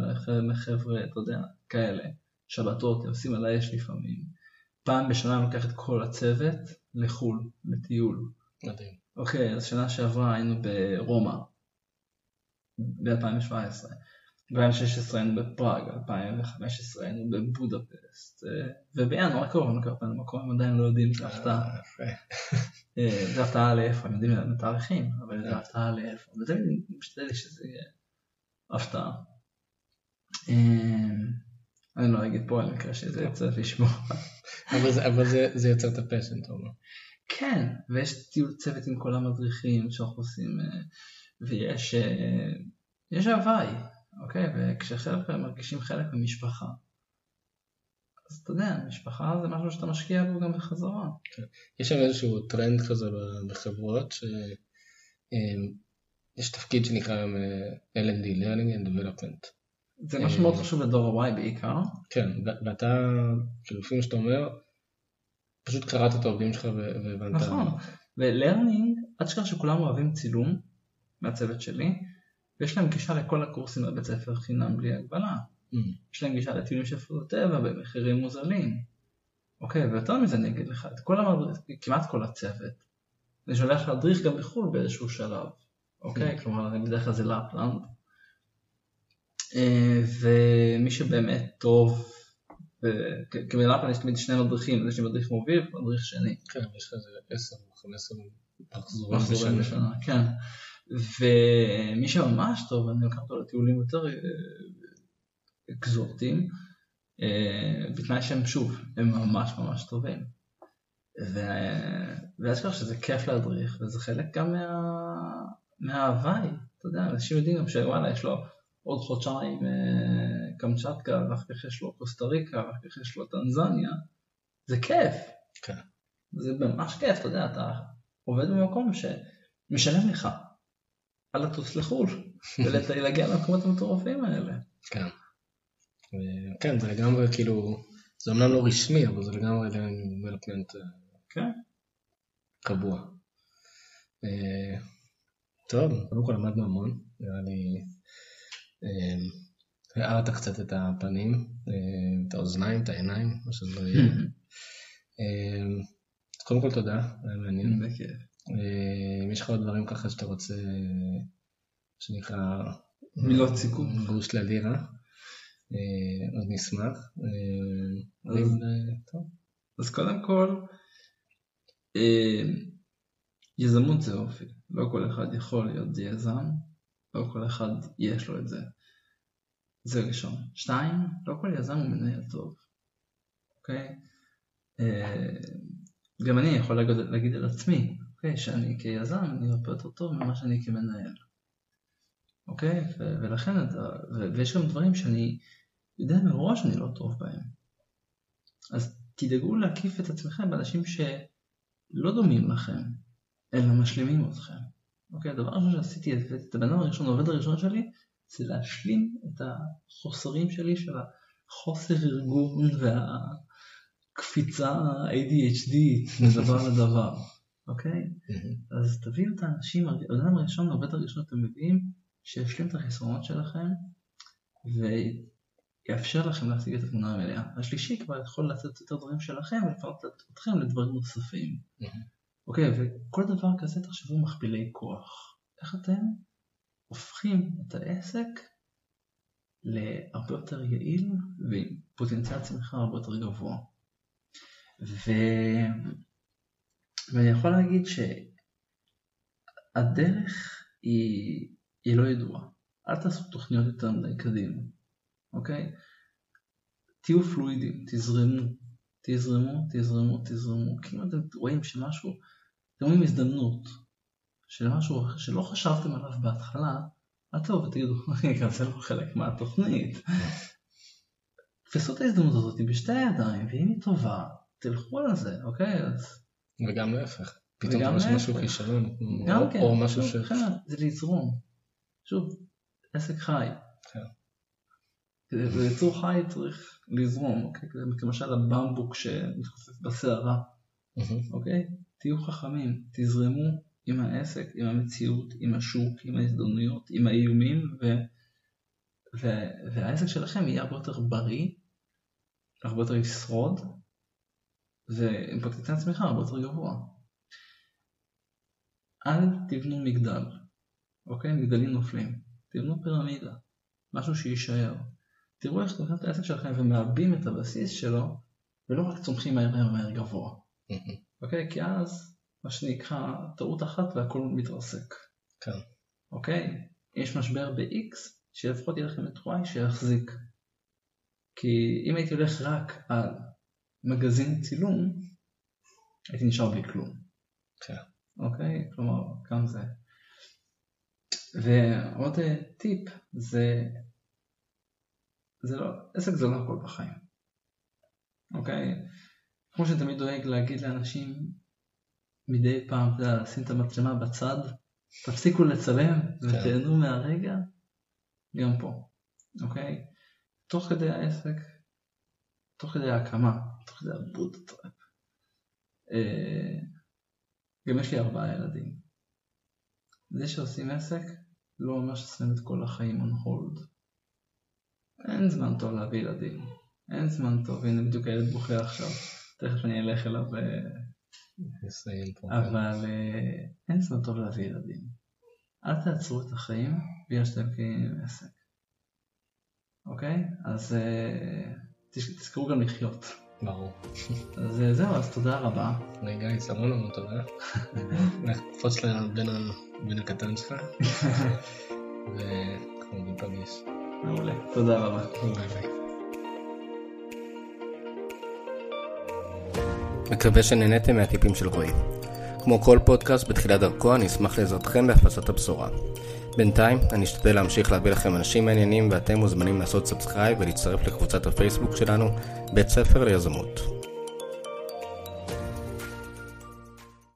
חבר'ה, אתה יודע, כאלה, שבתות, עושים על האש לפעמים. פעם בשנה אני לוקח את כל הצוות לחו"ל, לטיול. מדהים. אוקיי, אז שנה שעברה היינו ברומא, ב-2017. ב-2016 היינו בפראג, 2015 היינו בבודפסט, אה, ובינואר נקרא אותנו מקום, הם עדיין לא יודעים, זה הפתעה. אה, יפה. אה, זה הפתעה לאיפה, הם יודעים את התאריכים, אבל זה הפתעה לאיפה, ותמיד אני משתדל לי שזה יהיה הפתעה. אני לא אגיד פה על מקרה שזה יוצא לשמוע. אבל זה- זה- זה יוצר את ה passion, אתה אומר. כן, ויש צוות עם כל המדריכים שאנחנו עושים, אה, ויש אה, יש הוואי, אוקיי? וכשחבר'ה מרגישים חלק ממשפחה, אז אתה יודע, משפחה זה משהו שאתה משקיע בו גם בחזרה. יש שם איזשהו טרנד כזה בחברות, שיש תפקיד שנקרא אה, L&D, Learning and Development. זה משהו מאוד חשוב לדור ה-Y בעיקר. כן, ואתה, כאילו לפי מה שאתה אומר, פשוט קראת את העובדים שלך והבנת. נכון, ו learning, אל תשכח שכולם אוהבים צילום מהצוות שלי, ויש להם גישה לכל הקורסים בבית ספר חינם בלי הגבלה. אמ, יש להם גישה לטיולים של פוטו טבע במחירים מוזלים. אוקיי, ויותר מזה אני אגיד לך, את כל המדריך, כמעט כל הצוות, אני שולח להדריך גם בחו"ל באיזשהו שלב. אוקיי, כלומר, בדרך כלל זה לפלנד. אה, ומי שבאמת טוב, בלפלנד יש תמיד שני מדריכים, יש לי מדריך מוביל ומדריך שני. כן, יש לך איזה 10 או 15 מחזורים. בשנה, כן. ומי שממש טוב, אני לוקח אותו לטיולים יותר אה, אקזוטיים, אה, בתנאי שהם שוב, הם ממש ממש טובים. ו- ואל תשכח שזה כיף להדריך, וזה חלק גם מה... מההוואי, אתה יודע, אנשים יודעים גם שוואלה, יש לו עוד חודשיים אה, קמצ'טקה, ואחר כך יש לו קוסטה ריקה, ואחר כך יש לו טנזניה, זה כיף. כן. זה ממש כיף, אתה יודע, אתה עובד במקום שמשלם לך על לטוס לחו"ל, ולהגיע למקומות המטורפים האלה. כן. כן, זה לגמרי כאילו, זה אמנם לא רשמי, אבל זה לגמרי development אה, כן. קבוע. אה, טוב, קודם כל למדנו המון, נראה לי אה, הארת קצת את הפנים, אה, את האוזניים, את העיניים, מה שזה לא יהיה. אה, קודם כל תודה, היה מעניין. בכיף. אה, אם יש לך עוד דברים ככה שאתה רוצה, אה, שנקרא... מילות סיכום. גוש ללירה, אה, אז נשמח. אה, אז- אה, קודם כל, אה, יזמות זה אופי. לא כל אחד יכול להיות יזם, לא כל אחד יש לו את זה. זה ראשון. שתיים, לא כל יזם הוא מנהל טוב, אוקיי? אה, גם אני יכול להגיד, להגיד על עצמי, אוקיי, שאני כיזם אני הרבה יותר טוב ממה שאני כמנהל. אוקיי? ו- ולכן אתה, ו- ויש גם דברים שאני יודע מראש שאני לא טוב בהם. אז תדאגו להקיף את עצמכם באנשים שלא דומים לכם, אלא משלימים אתכם. אוקיי, הדבר הראשון שעשיתי, את הבן אדם הראשון, העובד הראשון שלי, זה להשלים את החוסרים שלי של החוסר ארגון והקפיצה ADHD מדבר לדבר. אוקיי? אז תביאו את האנשים, הבן אדם הראשון, העובד הראשון אתם מביאים, שישלים את החסרונות שלכם, ויאפשר לכם להשיג את התמונה המלאה. השלישי כבר יכול לתת יותר דברים שלכם ולפנות אתכם לדברים נוספים. אוקיי, וכל דבר כזה תחשבו מכפילי כוח. איך אתם הופכים את העסק להרבה יותר יעיל ועם פוטנציאל צמיחה הרבה יותר גבוה. ו... ואני יכול להגיד שהדרך היא, היא לא ידועה. אל תעשו תוכניות יותר מדי קדימה, אוקיי? תהיו פלואידים, תזרמו, תזרמו, תזרמו, תזרמו, כי אם אתם רואים שמשהו, אתם רואים הזדמנות של משהו שלא חשבתם עליו בהתחלה, אל תבואו ותגידו, רגע, זה לא חלק מהתוכנית. תפסו את ההזדמנות הזאת בשתי הידיים, ואם היא טובה, תלכו על זה, אוקיי? אז... וגם להפך. פתאום יש משהו כישלון, או, כן, או משהו ש... כן, זה לזרום. שוב, עסק חי. כן. ויצור חי צריך לזרום, אוקיי? למשל הבמבוק שמתחופף בסערה, אוקיי? תהיו חכמים, תזרמו עם העסק, עם המציאות, עם השוק, עם ההזדמנויות, עם האיומים, ו... ו... והעסק שלכם יהיה הרבה יותר בריא, הרבה יותר ישרוד, ועם פוטנציאל צמיחה הרבה יותר גבוה. אל תבנו מגדל, אוקיי? מגדלים נופלים. תבנו פירמידה, משהו שיישאר. תראו איך אתם את העסק שלכם ומעבים את הבסיס שלו, ולא רק צומחים מהר מהר מהר גבוה. אוקיי? כי אז, מה שנקרא, טעות אחת והכל מתרסק. כן. אוקיי? יש משבר ב-X, שלפחות יהיה לכם את Y שיחזיק. כי אם הייתי הולך רק על מגזין צילום, הייתי נשאר בלי כלום. כן. אוקיי? כלומר, גם זה. ועוד טיפ, זה, זה לא, עסק זה לא הכל בחיים. אוקיי? כמו שתמיד דואג להגיד לאנשים מדי פעם, אתה יודע, לשים את המצלמה בצד, תפסיקו לצלם כן. ותהנו מהרגע, גם פה, אוקיי? תוך כדי העסק, תוך כדי ההקמה, כדי הבוטטראפ. אה, גם יש לי ארבעה ילדים. זה שעושים עסק לא אומר ששמים את כל החיים on hold. אין זמן טוב להביא ילדים. אין זמן טוב, הנה בדיוק הילד בוכה עכשיו. תכף אני אלך אליו ו... אבל אה, אין זמן טוב להביא ילדים. אל תעצרו את החיים בגלל שאתם קיימים עסק. אוקיי? אז אה, תזכרו גם לחיות. ברור. אז אה, זהו, אז תודה רבה. רגע, יצרו לנו תודה. קפוץ לבן הקטן שלך. ואנחנו ניפגש. מעולה. תודה רבה. ביי ביי. מקווה שנהניתם מהטיפים של רועי. כמו כל פודקאסט בתחילת דרכו, אני אשמח לעזרתכם בהפצת הבשורה. בינתיים, אני אשתדל להמשיך להביא לכם אנשים מעניינים ואתם מוזמנים לעשות subscribe ולהצטרף לקבוצת הפייסבוק שלנו, בית ספר ליזמות.